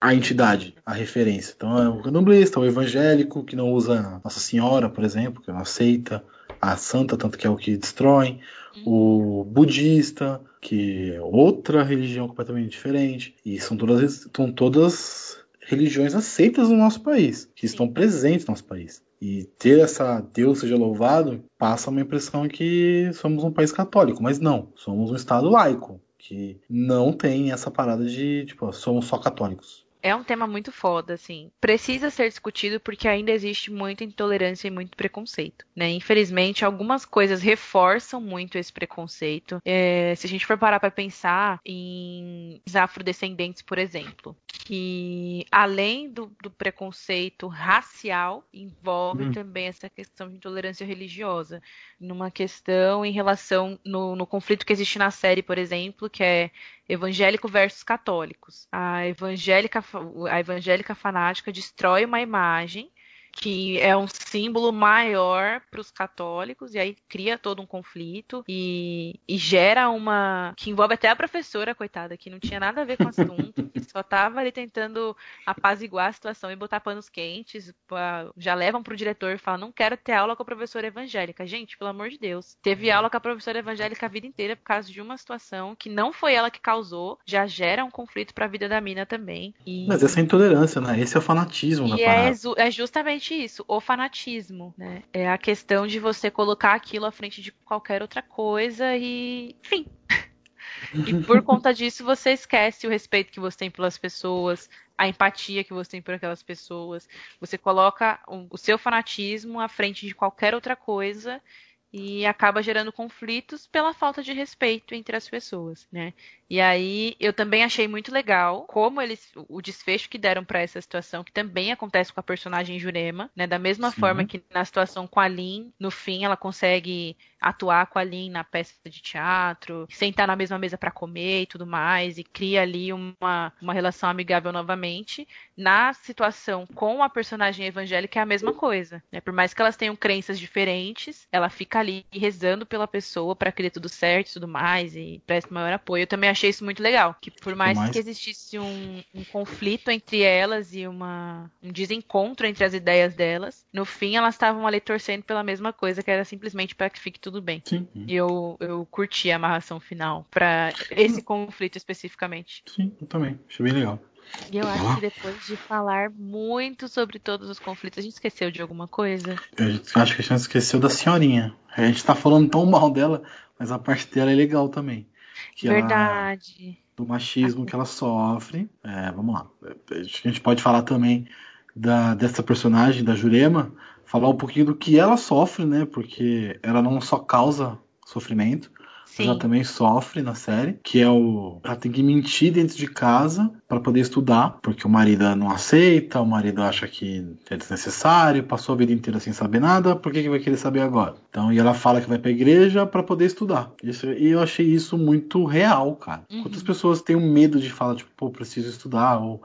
a entidade, a referência. Então é o candomblista, o evangélico, que não usa Nossa Senhora, por exemplo, que não aceita a santa, tanto que é o que destrói, o budista, que é outra religião completamente diferente, e são todas, são todas religiões aceitas no nosso país, que estão presentes no nosso país. E ter essa Deus seja louvado passa uma impressão que somos um país católico, mas não, somos um estado laico, que não tem essa parada de, tipo, somos só católicos é um tema muito foda, assim. Precisa ser discutido porque ainda existe muita intolerância e muito preconceito, né? Infelizmente, algumas coisas reforçam muito esse preconceito. É, se a gente for parar para pensar em afrodescendentes, por exemplo, que além do, do preconceito racial, envolve hum. também essa questão de intolerância religiosa. Numa questão em relação no, no conflito que existe na série, por exemplo, que é evangélico versus católicos. A evangélica, a evangélica fanática destrói uma imagem que é um símbolo maior para os católicos, e aí cria todo um conflito e, e, gera uma. que envolve até a professora, coitada, que não tinha nada a ver com o assunto, que só estava ali tentando apaziguar a situação e botar panos quentes. Já levam para o diretor e falam: não quero ter aula com a professora evangélica. Gente, pelo amor de Deus. Teve aula com a professora evangélica a vida inteira por causa de uma situação que não foi ela que causou, já gera um conflito para a vida da mina também. E... Mas essa é intolerância, né? Esse é o fanatismo e é, é justamente isso, o fanatismo, né? É a questão de você colocar aquilo à frente de qualquer outra coisa e, enfim. e por conta disso você esquece o respeito que você tem pelas pessoas, a empatia que você tem por aquelas pessoas. Você coloca o seu fanatismo à frente de qualquer outra coisa e acaba gerando conflitos pela falta de respeito entre as pessoas, né? E aí eu também achei muito legal como eles o desfecho que deram para essa situação, que também acontece com a personagem Jurema, né? Da mesma Sim. forma que na situação com a Lin, no fim ela consegue atuar com a Lin na peça de teatro, sentar na mesma mesa para comer e tudo mais, e cria ali uma, uma relação amigável novamente. Na situação com a personagem evangélica é a mesma coisa, né? Por mais que elas tenham crenças diferentes, ela fica ali rezando pela pessoa para que dê tudo certo e tudo mais, e presta maior apoio. Eu também achei isso muito legal, que por mais, mais... que existisse um, um, conflito entre elas e uma, um desencontro entre as ideias delas, no fim elas estavam ali torcendo pela mesma coisa, que era simplesmente para que fique tudo tudo bem. Sim. E eu, eu curti a amarração final para esse conflito especificamente. Sim, eu também. Achei bem legal. E eu acho que depois de falar muito sobre todos os conflitos, a gente esqueceu de alguma coisa? Eu acho que a gente esqueceu da senhorinha. A gente tá falando tão mal dela, mas a parte dela é legal também. Verdade. Ela, do machismo que ela sofre. É, vamos lá. A gente pode falar também da, dessa personagem, da Jurema, falar um pouquinho do que ela sofre, né? Porque ela não só causa sofrimento, Sim. ela também sofre na série, que é o ela tem que mentir dentro de casa para poder estudar, porque o marido não aceita, o marido acha que é desnecessário, passou a vida inteira sem saber nada, por que, que vai querer saber agora? Então, e ela fala que vai pra igreja para poder estudar. Isso, e eu achei isso muito real, cara. Uhum. Quantas pessoas têm medo de falar, tipo, pô, preciso estudar, ou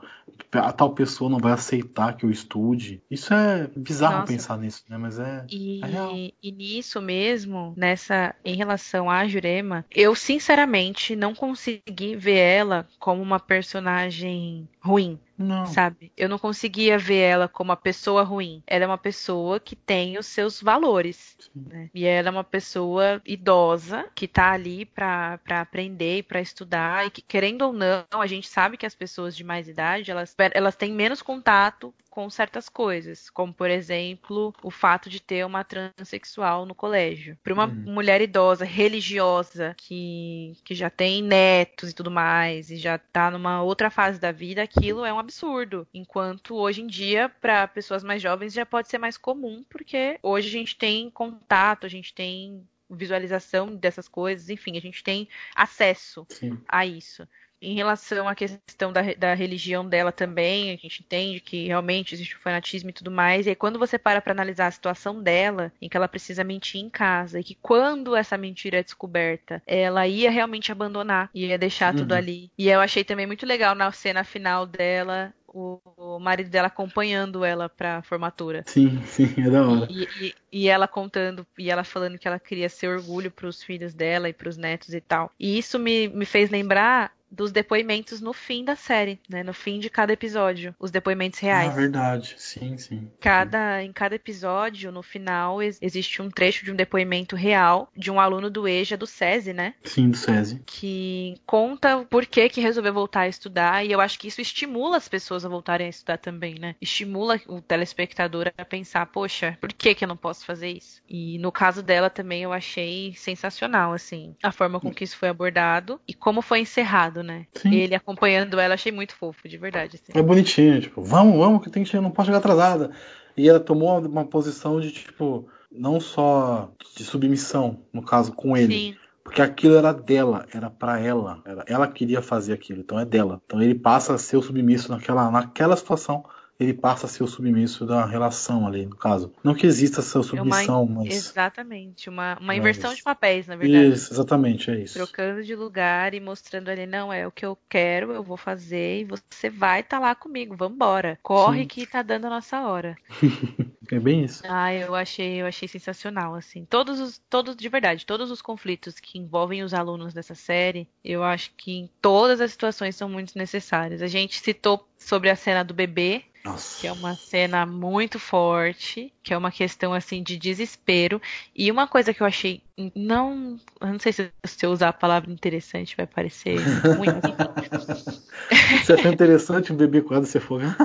a tal pessoa não vai aceitar que eu estude. Isso é bizarro Nossa. pensar nisso, né? Mas é, e, é real. E nisso mesmo, nessa em relação à Jurema, eu sinceramente não consegui ver ela como uma personagem ruim. Não. Sabe? Eu não conseguia ver ela como uma pessoa ruim. Ela é uma pessoa que tem os seus valores. Né? E ela é uma pessoa idosa que tá ali para aprender e para estudar. E que, querendo ou não, a gente sabe que as pessoas de mais idade elas, elas têm menos contato com certas coisas, como por exemplo o fato de ter uma transexual no colégio. Para uma uhum. mulher idosa, religiosa, que, que já tem netos e tudo mais, e já está numa outra fase da vida, aquilo é um absurdo. Enquanto hoje em dia, para pessoas mais jovens, já pode ser mais comum, porque hoje a gente tem contato, a gente tem visualização dessas coisas, enfim, a gente tem acesso Sim. a isso. Em relação à questão da, da religião dela também, a gente entende que realmente existe o fanatismo e tudo mais. E aí, quando você para para analisar a situação dela, em que ela precisa mentir em casa, e que quando essa mentira é descoberta, ela ia realmente abandonar, ia deixar uhum. tudo ali. E eu achei também muito legal na cena final dela, o, o, marido dela acompanhando ela pra formatura. Sim, sim, é da hora. E, e, e, ela contando, e ela falando que ela queria ser orgulho pros filhos dela e pros netos e tal. E isso me, me fez lembrar dos depoimentos no fim da série, né? No fim de cada episódio, os depoimentos reais. Ah, verdade. Sim, sim. Cada, em cada episódio, no final, existe um trecho de um depoimento real de um aluno do EJA do SESI, né? Sim, do SESI. Que conta por que que resolveu voltar a estudar e eu acho que isso estimula as pessoas a voltarem a estudar também, né? Estimula o telespectador a pensar, poxa, por que que eu não posso fazer isso? E no caso dela também eu achei sensacional, assim, a forma com que isso foi abordado e como foi encerrado né? Sim. Ele acompanhando ela, achei muito fofo, de verdade. Assim. É bonitinho, tipo, vamos, vamos, que tem que não pode chegar atrasada. E ela tomou uma posição de, tipo, não só de submissão, no caso, com ele. Sim. Porque aquilo era dela, era para ela. Era, ela queria fazer aquilo, então é dela. Então ele passa a ser o submisso naquela, naquela situação ele passa a ser o submisso da relação ali, no caso. Não que exista essa submissão, uma, mas. Exatamente, uma, uma inversão de papéis, na verdade. Isso, exatamente, é isso. Trocando de lugar e mostrando ali, não, é o que eu quero, eu vou fazer e você vai estar tá lá comigo, vambora. Corre Sim. que tá dando a nossa hora. é bem isso. Ah, eu achei, eu achei sensacional, assim. Todos os, todos, de verdade, todos os conflitos que envolvem os alunos dessa série, eu acho que em todas as situações são muito necessários. A gente citou sobre a cena do bebê, nossa. Que é uma cena muito forte, que é uma questão assim de desespero. E uma coisa que eu achei não, eu não sei se, se eu usar a palavra interessante vai parecer ruim. Você é tão interessante um bebê quase se afogar?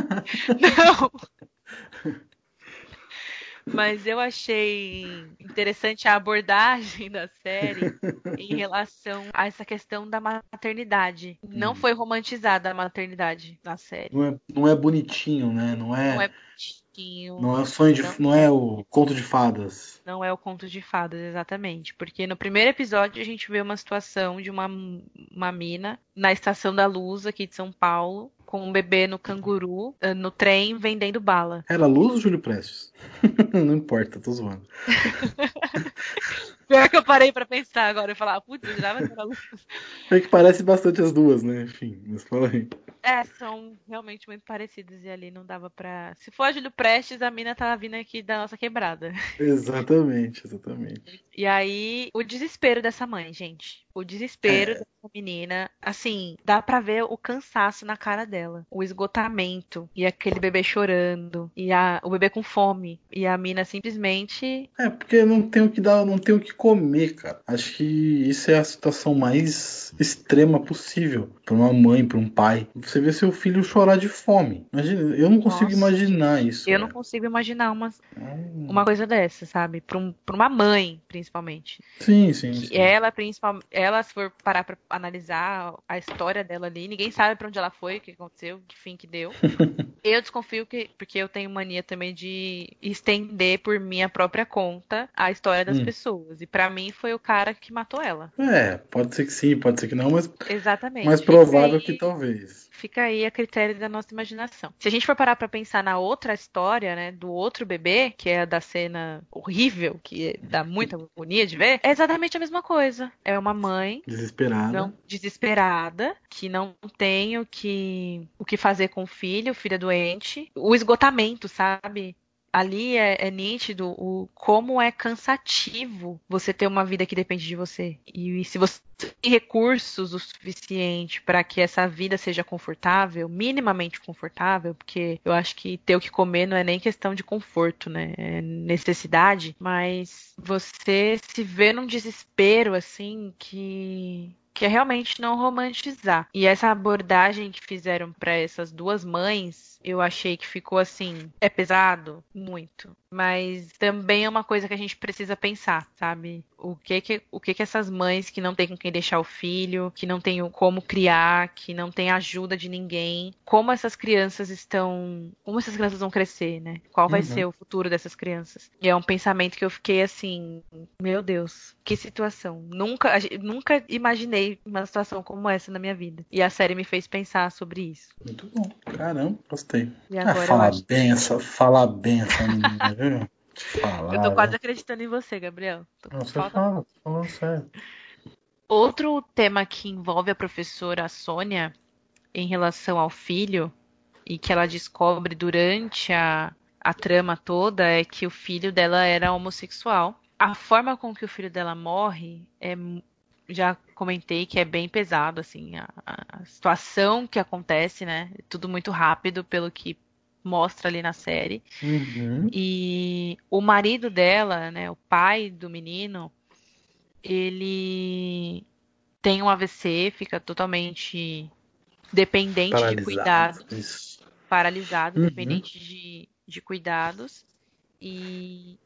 Não. Mas eu achei interessante a abordagem da série em relação a essa questão da maternidade. Não hum. foi romantizada a maternidade na série. Não é, não é bonitinho, né? Não é. Não é bonitinho. Não é o sonho de. Não, não é o conto de fadas. Não é o conto de fadas, exatamente. Porque no primeiro episódio a gente vê uma situação de uma, uma mina na estação da luz aqui de São Paulo com um bebê no canguru, eh, no trem, vendendo bala. Era Luz ou Júlio Prestes? Não importa, tô zoando. Pior que eu parei pra pensar agora e falar, putz, eu jurava que era Luz. É que parece bastante as duas, né? Enfim, mas fala aí. É, são realmente muito parecidas e ali não dava pra. Se for a Júlio Prestes, a mina tava vindo aqui da nossa quebrada. Exatamente, exatamente. E aí, o desespero dessa mãe, gente. O desespero é. dessa menina. Assim, dá pra ver o cansaço na cara dela. O esgotamento. E aquele bebê chorando. E a, o bebê com fome. E a mina simplesmente. É, porque não tem o que dar, não tem o que comer, cara. Acho que isso é a situação mais extrema possível para uma mãe, para um pai você vê seu filho chorar de fome. Imagina, eu não consigo Nossa, imaginar isso. Eu não consigo imaginar uma, hum. uma coisa dessa, sabe? Para um, uma mãe, principalmente. Sim, sim. sim. Ela, principal, ela, se for parar para analisar a história dela ali, ninguém sabe para onde ela foi, o que aconteceu, que fim que deu. eu desconfio que, porque eu tenho mania também de estender por minha própria conta a história das hum. pessoas. E para mim foi o cara que matou ela. É, pode ser que sim, pode ser que não, mas. Exatamente. Mais provável que talvez fica aí a critério da nossa imaginação. Se a gente for parar para pensar na outra história, né, do outro bebê, que é a da cena horrível, que dá muita agonia de ver, é exatamente a mesma coisa. É uma mãe desesperada, não, desesperada, que não tem o que o que fazer com o filho, o filho é doente, o esgotamento, sabe? Ali é, é, nítido o como é cansativo você ter uma vida que depende de você. E, e se você tem recursos o suficiente para que essa vida seja confortável, minimamente confortável, porque eu acho que ter o que comer não é nem questão de conforto, né? É necessidade, mas você se vê num desespero assim que que é realmente não romantizar. E essa abordagem que fizeram para essas duas mães, eu achei que ficou assim, é pesado muito, mas também é uma coisa que a gente precisa pensar, sabe? O que que o que que essas mães que não têm com quem deixar o filho, que não têm como criar, que não têm ajuda de ninguém, como essas crianças estão, como essas crianças vão crescer, né? Qual vai uhum. ser o futuro dessas crianças? E é um pensamento que eu fiquei assim, meu Deus, que situação. Nunca, nunca imaginei uma situação como essa na minha vida. E a série me fez pensar sobre isso. Muito bom. Caramba, gostei. E agora ah, fala bem essa, fala bem essa menina, Falar, eu tô quase acreditando em você, Gabriel. Tô Não, você falta... fala, tô falando sério. Outro tema que envolve a professora Sônia em relação ao filho e que ela descobre durante a, a trama toda é que o filho dela era homossexual. A forma com que o filho dela morre é já comentei que é bem pesado assim a, a situação que acontece, né? Tudo muito rápido pelo que mostra ali na série. Uhum. E o marido dela, né, o pai do menino, ele tem um AVC, fica totalmente dependente paralisado. de cuidados. Paralisado, uhum. dependente de, de cuidados. E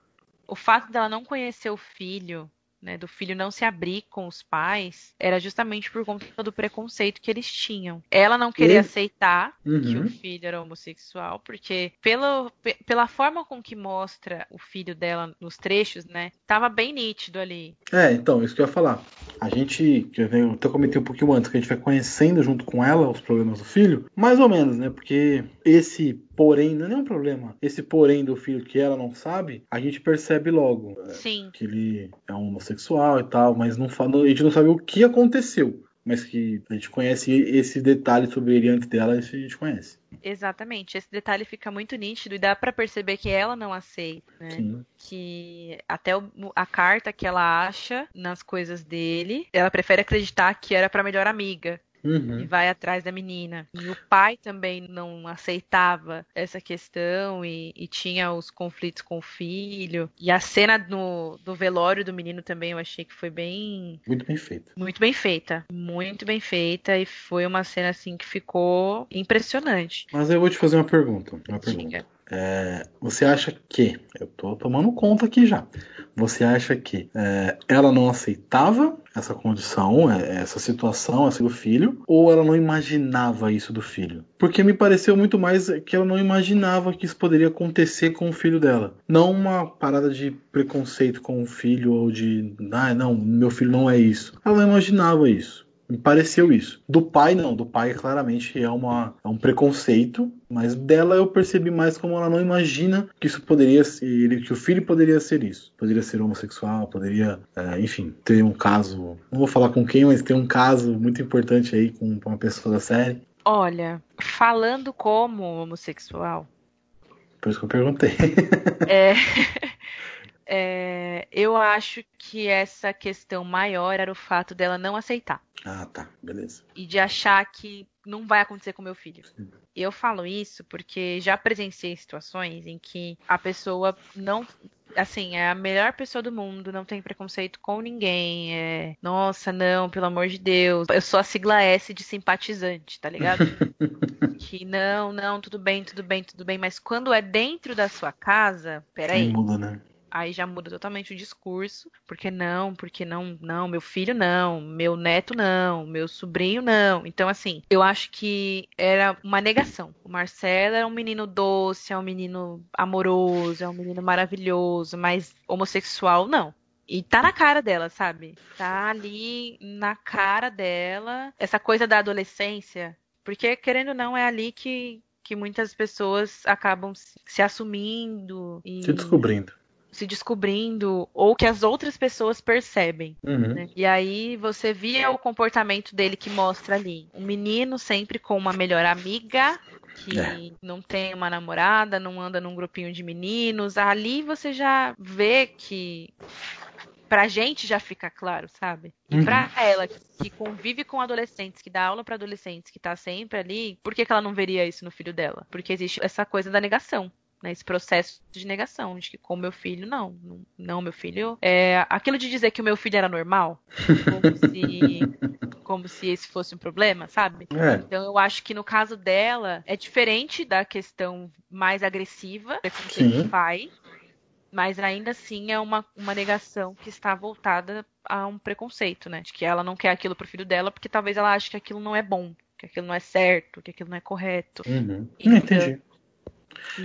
o fato dela não conhecer o filho né, do filho não se abrir com os pais, era justamente por conta do preconceito que eles tinham. Ela não queria e... aceitar uhum. que o filho era homossexual, porque pelo, pela forma com que mostra o filho dela nos trechos, né, tava bem nítido ali. É, então, isso que eu ia falar. A gente, que eu até comentei um pouquinho antes, que a gente vai conhecendo junto com ela os problemas do filho, mais ou menos, né, porque esse porém, não é nenhum problema. Esse porém do filho que ela não sabe, a gente percebe logo. É, Sim. Que ele é um homossexual e tal, mas não fala, a gente não sabe o que aconteceu. Mas que a gente conhece esse detalhe sobre ele antes dela, isso a gente conhece. Exatamente, esse detalhe fica muito nítido e dá para perceber que ela não aceita, né? Sim. Que até o, a carta que ela acha nas coisas dele, ela prefere acreditar que era para melhor amiga, Uhum. e vai atrás da menina. E o pai também não aceitava essa questão e, e, tinha os conflitos com o filho. E a cena no, do velório do menino também eu achei que foi bem. Muito bem feita. Muito bem feita. Muito bem feita. E foi uma cena assim que ficou impressionante. Mas eu vou te fazer uma pergunta. Uma pergunta. É, você acha que. Eu tô tomando conta aqui já. Você acha que é, ela não aceitava essa condição, é, essa situação, essa do filho, ou ela não imaginava isso do filho? Porque me pareceu muito mais que ela não imaginava que isso poderia acontecer com o filho dela. Não uma parada de preconceito com o filho ou de, ah, não, meu filho não é isso. Ela não imaginava isso. Me pareceu isso. Do pai, não. Do pai, claramente, é, uma, é um preconceito. Mas dela eu percebi mais como ela não imagina que isso poderia ser. Que o filho poderia ser isso. Poderia ser homossexual, poderia, é, enfim, ter um caso. Não vou falar com quem, mas ter um caso muito importante aí com uma pessoa da série. Olha, falando como homossexual. Por isso que eu perguntei. É. É, eu acho que essa questão maior era o fato dela não aceitar. Ah, tá. Beleza. E de achar que não vai acontecer com meu filho. Sim. Eu falo isso porque já presenciei situações em que a pessoa não. Assim, é a melhor pessoa do mundo, não tem preconceito com ninguém. É, nossa, não, pelo amor de Deus. Eu sou a sigla S de simpatizante, tá ligado? que não, não, tudo bem, tudo bem, tudo bem. Mas quando é dentro da sua casa, peraí. Muda, né? Aí já muda totalmente o discurso, porque não, porque não, não, meu filho não, meu neto não, meu sobrinho não. Então, assim, eu acho que era uma negação. O Marcelo é um menino doce, é um menino amoroso, é um menino maravilhoso, mas homossexual não. E tá na cara dela, sabe? Tá ali na cara dela. Essa coisa da adolescência. Porque, querendo ou não, é ali que, que muitas pessoas acabam se assumindo e. Se descobrindo se descobrindo ou que as outras pessoas percebem. Uhum. Né? E aí você via o comportamento dele que mostra ali. Um menino sempre com uma melhor amiga, que é. não tem uma namorada, não anda num grupinho de meninos. Ali você já vê que pra gente já fica claro, sabe? E uhum. pra ela, que convive com adolescentes, que dá aula para adolescentes, que tá sempre ali, por que, que ela não veria isso no filho dela? Porque existe essa coisa da negação né, esse processo de negação, de que com meu filho, não, não, meu filho. É, aquilo de dizer que o meu filho era normal, como se, como se esse fosse um problema, sabe? É. Então eu acho que no caso dela é diferente da questão mais agressiva que ele pai, mas ainda assim é uma, uma negação que está voltada a um preconceito, né? De que ela não quer aquilo pro filho dela porque talvez ela ache que aquilo não é bom, que aquilo não é certo, que aquilo não é correto. Uhum. Então, Entendi.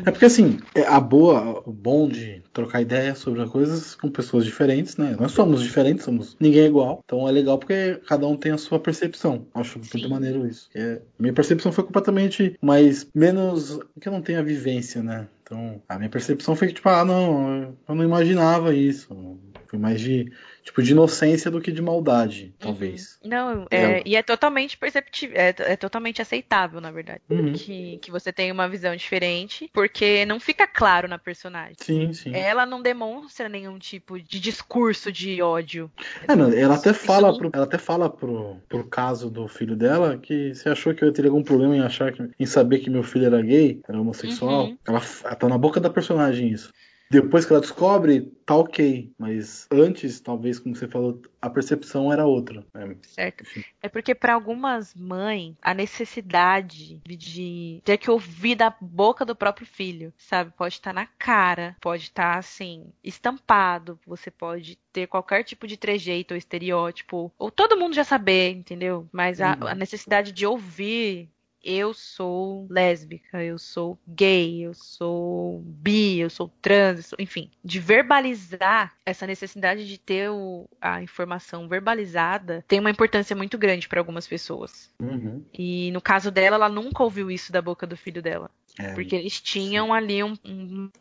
É porque assim, é a boa, o bom de trocar ideia sobre as coisas com pessoas diferentes, né? Nós somos diferentes, somos ninguém é igual. Então é legal porque cada um tem a sua percepção. Acho muito maneiro isso. É, minha percepção foi completamente mais menos que eu não tenho a vivência, né? Então, a minha percepção foi que tipo, ah, não, eu não imaginava isso. Foi mais de tipo, de inocência do que de maldade, talvez. Uhum. Não, é, e é totalmente perceptível, é, é, totalmente aceitável, na verdade. Uhum. Que, que você tem uma visão diferente, porque não fica claro na personagem. Sim, sim. Ela não demonstra nenhum tipo de discurso de ódio. É, não, ela até fala, pro, ela até fala pro, pro caso do filho dela que você achou que eu teria algum problema em achar que, em saber que meu filho era gay, era homossexual. Uhum. Ela, ela tá na boca da personagem isso. Depois que ela descobre, tá ok. Mas antes, talvez, como você falou, a percepção era outra. Né? Certo. É porque para algumas mães, a necessidade de ter que ouvir da boca do próprio filho, sabe? Pode estar tá na cara, pode estar, tá, assim, estampado. Você pode ter qualquer tipo de trejeito ou estereótipo. Ou todo mundo já saber, entendeu? Mas a, uhum. a necessidade de ouvir eu sou lésbica, eu sou gay, eu sou bi, eu sou trans, eu sou, enfim, de verbalizar essa necessidade de ter o, a informação verbalizada tem uma importância muito grande para algumas pessoas. Uhum. E no caso dela, ela nunca ouviu isso da boca do filho dela. É, porque eles tinham ali um,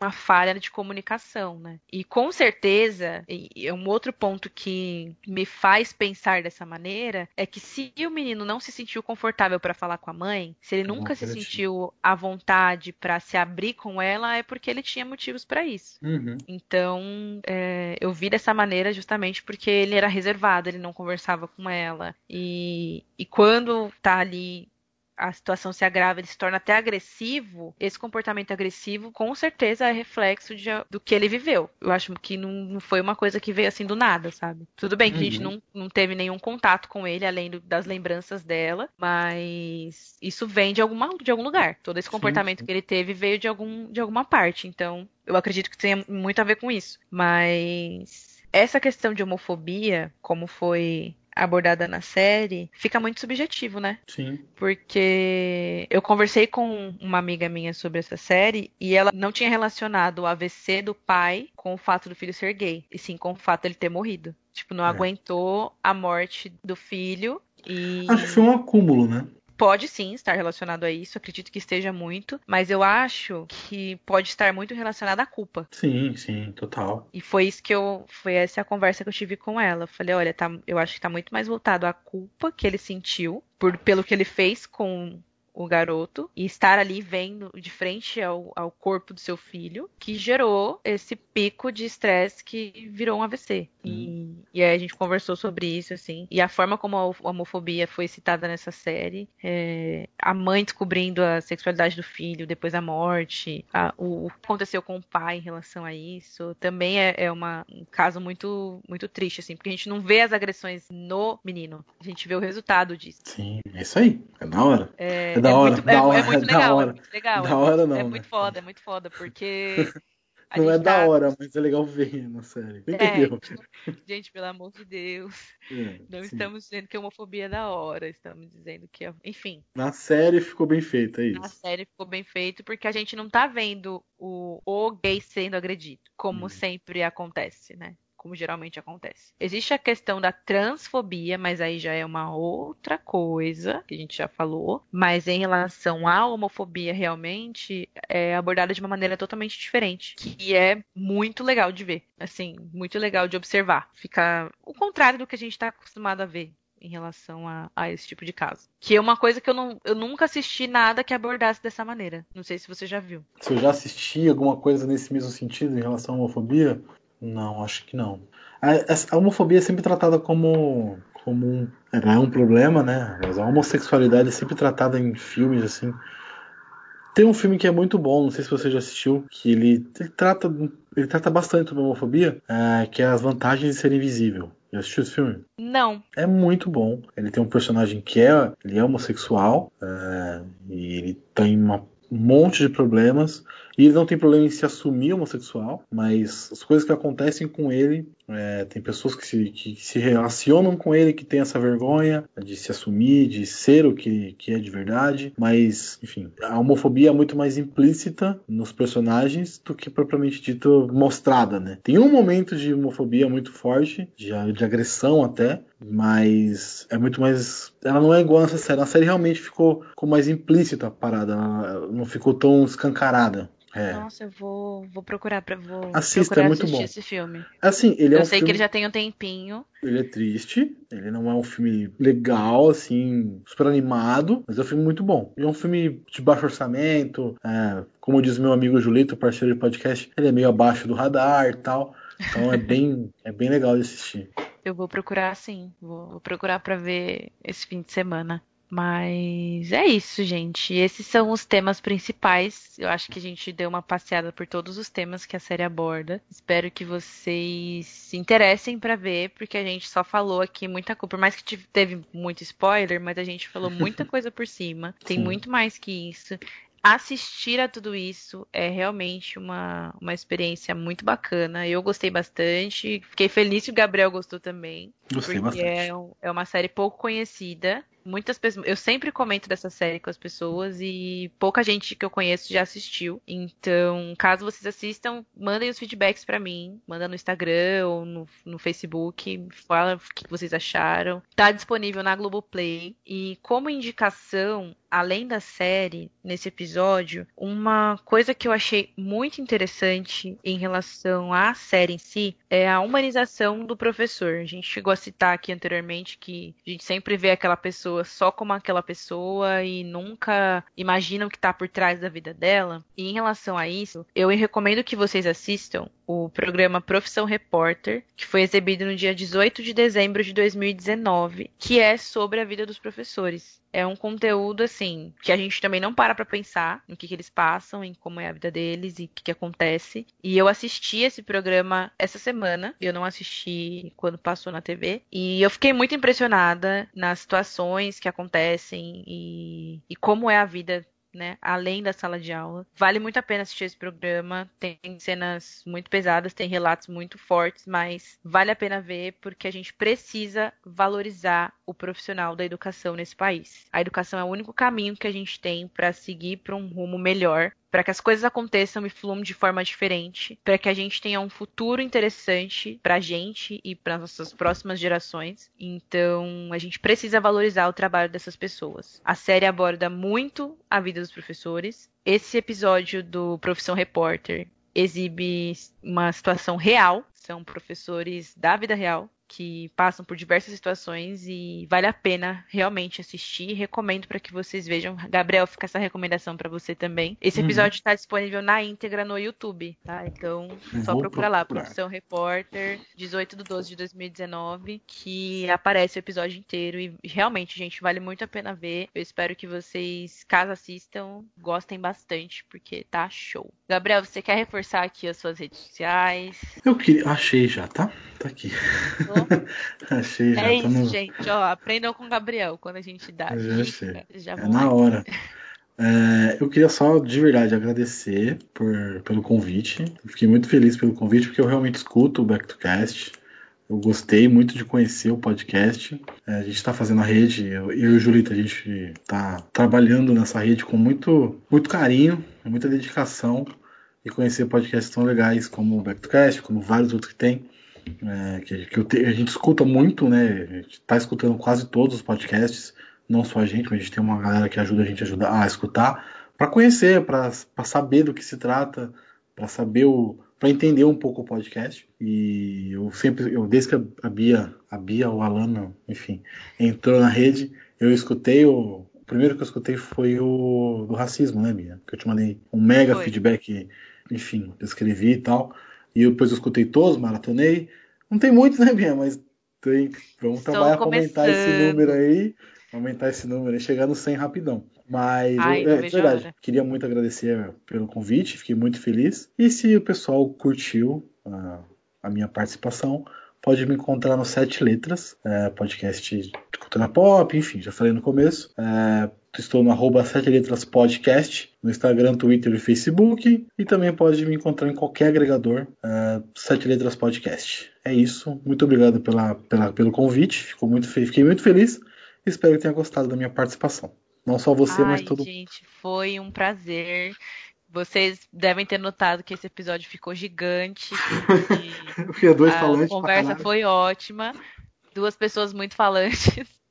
uma falha de comunicação, né? E com certeza, e um outro ponto que me faz pensar dessa maneira é que se o menino não se sentiu confortável para falar com a mãe, se ele nunca se sentiu à vontade para se abrir com ela, é porque ele tinha motivos para isso. Uhum. Então, é, eu vi dessa maneira justamente porque ele era reservado, ele não conversava com ela. E, e quando tá ali a situação se agrava, ele se torna até agressivo, esse comportamento agressivo com certeza é reflexo de, do que ele viveu. Eu acho que não, não, foi uma coisa que veio assim do nada, sabe? Tudo bem que uhum. a gente uhum. não, não teve nenhum contato com ele, além do, das lembranças dela, mas isso vem de, alguma, de algum lugar. Todo esse comportamento sim, sim. que ele teve veio de, algum, de alguma parte. Então, eu acredito que tenha muito a ver com isso. Mas essa questão de homofobia, como foi abordada na série, fica muito subjetivo, né? Sim. Porque eu conversei com uma amiga minha sobre essa série e ela não tinha relacionado o AVC do pai com o fato do filho ser gay, e sim com o fato dele ter morrido. Tipo, não é. aguentou a morte do filho e. Acho que foi um acúmulo, né? Pode sim estar relacionado a isso, acredito que esteja muito, mas eu acho que pode estar muito relacionado à culpa. Sim, sim, total. E foi isso que eu. Foi essa a conversa que eu tive com ela. Eu falei, olha, tá, eu acho que tá muito mais voltado à culpa que ele sentiu por, pelo que ele fez com o garoto e estar ali vendo de frente ao, ao corpo do seu filho, que gerou esse pico de estresse que virou um AVC. Hum. E, e aí a gente conversou sobre isso, assim. E a forma como a homofobia foi citada nessa série, é, a mãe descobrindo a sexualidade do filho depois da morte, a, o, o, que aconteceu com o pai em relação a isso, também é, é uma, um caso muito, muito triste, assim, porque a gente não vê as agressões no menino, a gente vê o resultado disso. Sim, é isso aí, é da hora. É, é da é hora, muito, da é, hora, é muito legal, é muito legal. Da hora não. É né? muito foda, é muito foda, porque. não é da tá... hora, mas é legal ver na série. É, Entendeu? É, gente, pelo amor de Deus. É, não sim. estamos dizendo que a homofobia é da hora, estamos dizendo que é. Enfim. Na série ficou bem feito, é isso. Na série ficou bem feito porque a gente não tá vendo o, o gay sendo agredido, como hum. sempre acontece, né? Como geralmente acontece. Existe a questão da transfobia, mas aí já é uma outra coisa que a gente já falou. Mas em relação à homofobia, realmente é abordada de uma maneira totalmente diferente, que é muito legal de ver. Assim, muito legal de observar. Fica o contrário do que a gente está acostumado a ver em relação a, a, esse tipo de caso. Que é uma coisa que eu, não, eu nunca assisti nada que abordasse dessa maneira. Não sei se você já viu. Se eu já assisti alguma coisa nesse mesmo sentido em relação à homofobia, não, acho que não. A, a homofobia é sempre tratada como, como um, é um problema, né? Mas a homossexualidade é sempre tratada em filmes assim. Tem um filme que é muito bom, não sei se você já assistiu, que ele, ele trata ele trata bastante sobre homofobia, é, que é as vantagens de ser invisível. Já assistiu esse filme? Não. É muito bom. Ele tem um personagem que é, ele é homossexual é, e ele tem uma um monte de problemas. E ele não tem problema em se assumir homossexual, mas as coisas que acontecem com ele é, tem pessoas que se, que se, relacionam com ele que tem essa vergonha de se assumir, de ser o que, que é de verdade, mas, enfim, a homofobia é muito mais implícita nos personagens do que propriamente dito mostrada, né? Tem um momento de homofobia muito forte, de, de agressão até, mas é muito mais. Ela não é igual nessa série. A série realmente ficou, ficou mais implícita a parada, ela não ficou tão escancarada. É. Nossa, eu vou, vou procurar para vou Assista, procurar é muito assistir bom. esse filme. Assim, ele eu é um sei filme... que ele já tem um tempinho. Ele é triste, ele não é um filme legal, assim, super animado, mas é um filme muito bom. Ele é um filme de baixo orçamento, é, como diz meu amigo Julito, parceiro de podcast, ele é meio abaixo do radar e tal. Então é bem, é bem legal de assistir. Eu vou procurar sim, vou, vou procurar para ver esse fim de semana. Mas é isso, gente. Esses são os temas principais. Eu acho que a gente deu uma passeada por todos os temas que a série aborda. Espero que vocês se interessem para ver, porque a gente só falou aqui muita coisa. Por mais que teve muito spoiler, mas a gente falou muita coisa por cima. Tem Sim. muito mais que isso assistir a tudo isso é realmente uma, uma experiência muito bacana. Eu gostei bastante. Fiquei feliz que o Gabriel gostou também. Gostei porque bastante. É, é uma série pouco conhecida muitas pessoas. Eu sempre comento dessa série com as pessoas e pouca gente que eu conheço já assistiu. Então, caso vocês assistam, mandem os feedbacks para mim. Manda no Instagram ou no, no Facebook. Fala o que vocês acharam. Tá disponível na Globoplay. E como indicação, além da série, nesse episódio, uma coisa que eu achei muito interessante em relação à série em si é a humanização do professor. A gente chegou a citar aqui anteriormente que a gente sempre vê aquela pessoa pessoa só como aquela pessoa e nunca imagina o que está por trás da vida dela. E em relação a isso, eu recomendo que vocês assistam o programa Profissão Repórter, que foi exibido no dia 18 de dezembro de 2019, que é sobre a vida dos professores. É um conteúdo, assim, que a gente também não para pra pensar no que, que eles passam, em como é a vida deles e o que, que acontece. E eu assisti esse programa essa semana, eu não assisti quando passou na TV. E eu fiquei muito impressionada nas situações que acontecem e, e como é a vida né, além da sala de aula. Vale muito a pena assistir esse programa. Tem cenas muito pesadas, tem relatos muito fortes, mas vale a pena ver porque a gente precisa valorizar o profissional da educação nesse país. A educação é o único caminho que a gente tem para seguir para um rumo melhor para que as coisas aconteçam e fluam de forma diferente, para que a gente tenha um futuro interessante para a gente e para nossas próximas gerações. Então, a gente precisa valorizar o trabalho dessas pessoas. A série aborda muito a vida dos professores. Esse episódio do Profissão Repórter exibe uma situação real, são professores da vida real que passam por diversas situações e vale a pena realmente assistir. Recomendo para que vocês vejam. Gabriel, fica essa recomendação para você também. Esse uhum. episódio está disponível na íntegra no YouTube, tá? Então, só procura lá, Produção Repórter, 18 de 12 de 2019, que aparece o episódio inteiro e realmente, gente, vale muito a pena ver. Eu espero que vocês, caso assistam, gostem bastante, porque tá show. Gabriel, você quer reforçar aqui as suas redes sociais? Eu queria, achei já, tá? Tá aqui. Achei já. É isso, no... gente. Ó, aprendam com o Gabriel quando a gente dá. Já dica, já é na hora. É, eu queria só de verdade agradecer por, pelo convite. fiquei muito feliz pelo convite, porque eu realmente escuto o Back to Cast. Eu gostei muito de conhecer o podcast. É, a gente está fazendo a rede, eu, eu e o Julito, a gente está trabalhando nessa rede com muito, muito carinho, muita dedicação. E conhecer podcasts tão legais como o Back to Cast, como vários outros que tem é, que, que te, a gente escuta muito, né? A gente está escutando quase todos os podcasts, não só a gente, mas a gente tem uma galera que ajuda a gente a, ajudar a escutar, para conhecer, para saber do que se trata, para saber o para entender um pouco o podcast. E eu sempre, eu, desde que a Bia, a Bia, o Alano, enfim, entrou na rede, eu escutei o, o primeiro que eu escutei foi o do racismo, né, Bia? Que eu te mandei um mega foi. feedback, enfim, escrevi e tal. E depois eu escutei todos, maratonei. Não tem muitos, né, Bia? Mas tem. Vamos Estou trabalhar para aumentar esse número aí. Aumentar esse número e chegar no 100 rapidão. Mas, Ai, eu, é, verdade, queria muito agradecer pelo convite, fiquei muito feliz. E se o pessoal curtiu a, a minha participação, pode me encontrar no Sete Letras, é, podcast de cultura pop, enfim, já falei no começo. É, estou no arroba Sete Letras Podcast, no Instagram, Twitter e Facebook. E também pode me encontrar em qualquer agregador, Sete Letras Podcast. É isso, muito obrigado pela, pela pelo convite, Ficou muito, fiquei muito feliz. Espero que tenha gostado da minha participação. Não só você, Ai, mas todo. Gente, foi um prazer. Vocês devem ter notado que esse episódio ficou gigante. A conversa foi ótima. Duas pessoas muito falantes.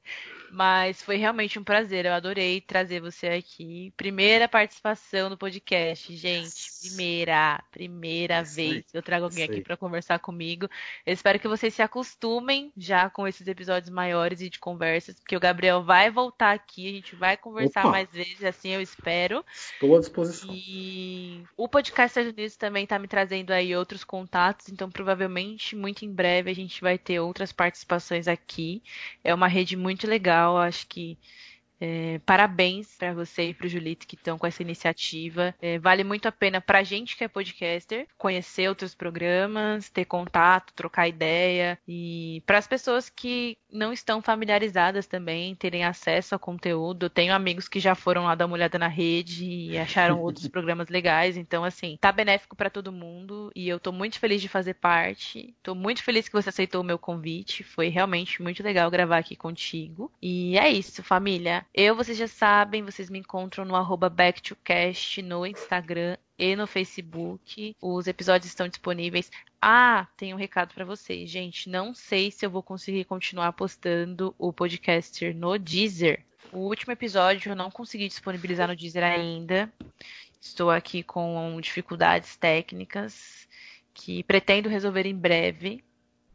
Mas foi realmente um prazer. Eu adorei trazer você aqui. Primeira participação no podcast, gente. Primeira, primeira vez que eu trago alguém aqui para conversar comigo. Eu espero que vocês se acostumem já com esses episódios maiores e de conversas, porque o Gabriel vai voltar aqui, a gente vai conversar Opa. mais vezes, assim eu espero. Estou à disposição. E o podcast Unidos também está me trazendo aí outros contatos, então provavelmente muito em breve a gente vai ter outras participações aqui. É uma rede muito legal legal, acho que é, parabéns para você e para o Julito que estão com essa iniciativa. É, vale muito a pena para a gente que é podcaster conhecer outros programas, ter contato, trocar ideia e para as pessoas que não estão familiarizadas também terem acesso ao conteúdo. Eu tenho amigos que já foram lá dar uma olhada na rede e acharam outros programas legais. Então, assim, tá benéfico para todo mundo e eu tô muito feliz de fazer parte. Tô muito feliz que você aceitou o meu convite. Foi realmente muito legal gravar aqui contigo. E é isso, família. Eu, vocês já sabem, vocês me encontram no arroba backtocast no Instagram e no Facebook. Os episódios estão disponíveis. Ah, tem um recado para vocês, gente. Não sei se eu vou conseguir continuar postando o podcaster no Deezer. O último episódio eu não consegui disponibilizar no Deezer ainda. Estou aqui com dificuldades técnicas que pretendo resolver em breve,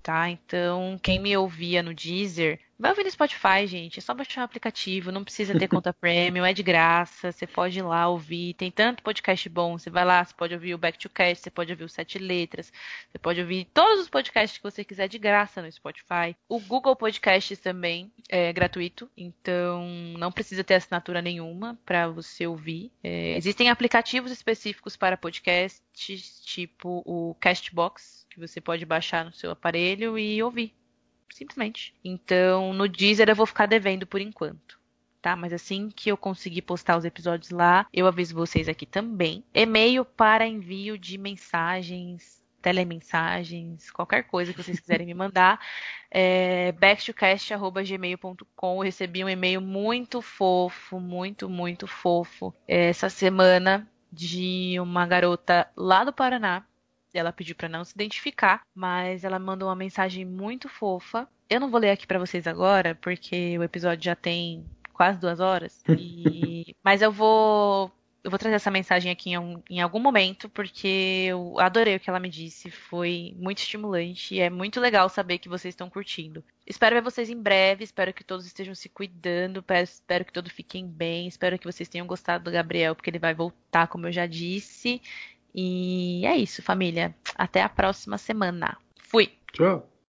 tá? Então, quem me ouvia no Deezer Vai ouvir no Spotify, gente. É só baixar o aplicativo, não precisa ter conta premium, é de graça. Você pode ir lá ouvir. Tem tanto podcast bom. Você vai lá, você pode ouvir o Back to Cast, você pode ouvir o Sete Letras, você pode ouvir todos os podcasts que você quiser de graça no Spotify. O Google Podcasts também é gratuito, então não precisa ter assinatura nenhuma para você ouvir. É, existem aplicativos específicos para podcasts, tipo o Castbox, que você pode baixar no seu aparelho e ouvir simplesmente. Então, no Deezer eu vou ficar devendo por enquanto. Tá? Mas assim que eu conseguir postar os episódios lá, eu aviso vocês aqui também. E-mail para envio de mensagens, telemensagens, qualquer coisa que vocês quiserem me mandar, é backtocast.gmail.com. Eu recebi um e-mail muito fofo, muito, muito fofo essa semana de uma garota lá do Paraná ela pediu para não se identificar, mas ela mandou uma mensagem muito fofa. Eu não vou ler aqui para vocês agora, porque o episódio já tem quase duas horas. E... mas eu vou eu vou trazer essa mensagem aqui em, um, em, algum momento, porque eu adorei o que ela me disse. Foi muito estimulante e é muito legal saber que vocês estão curtindo. Espero ver vocês em breve, espero que todos estejam se cuidando, espero que todos fiquem bem, espero que vocês tenham gostado do Gabriel, porque ele vai voltar, como eu já disse. E é isso, família. Até a próxima semana. Fui. Tchau.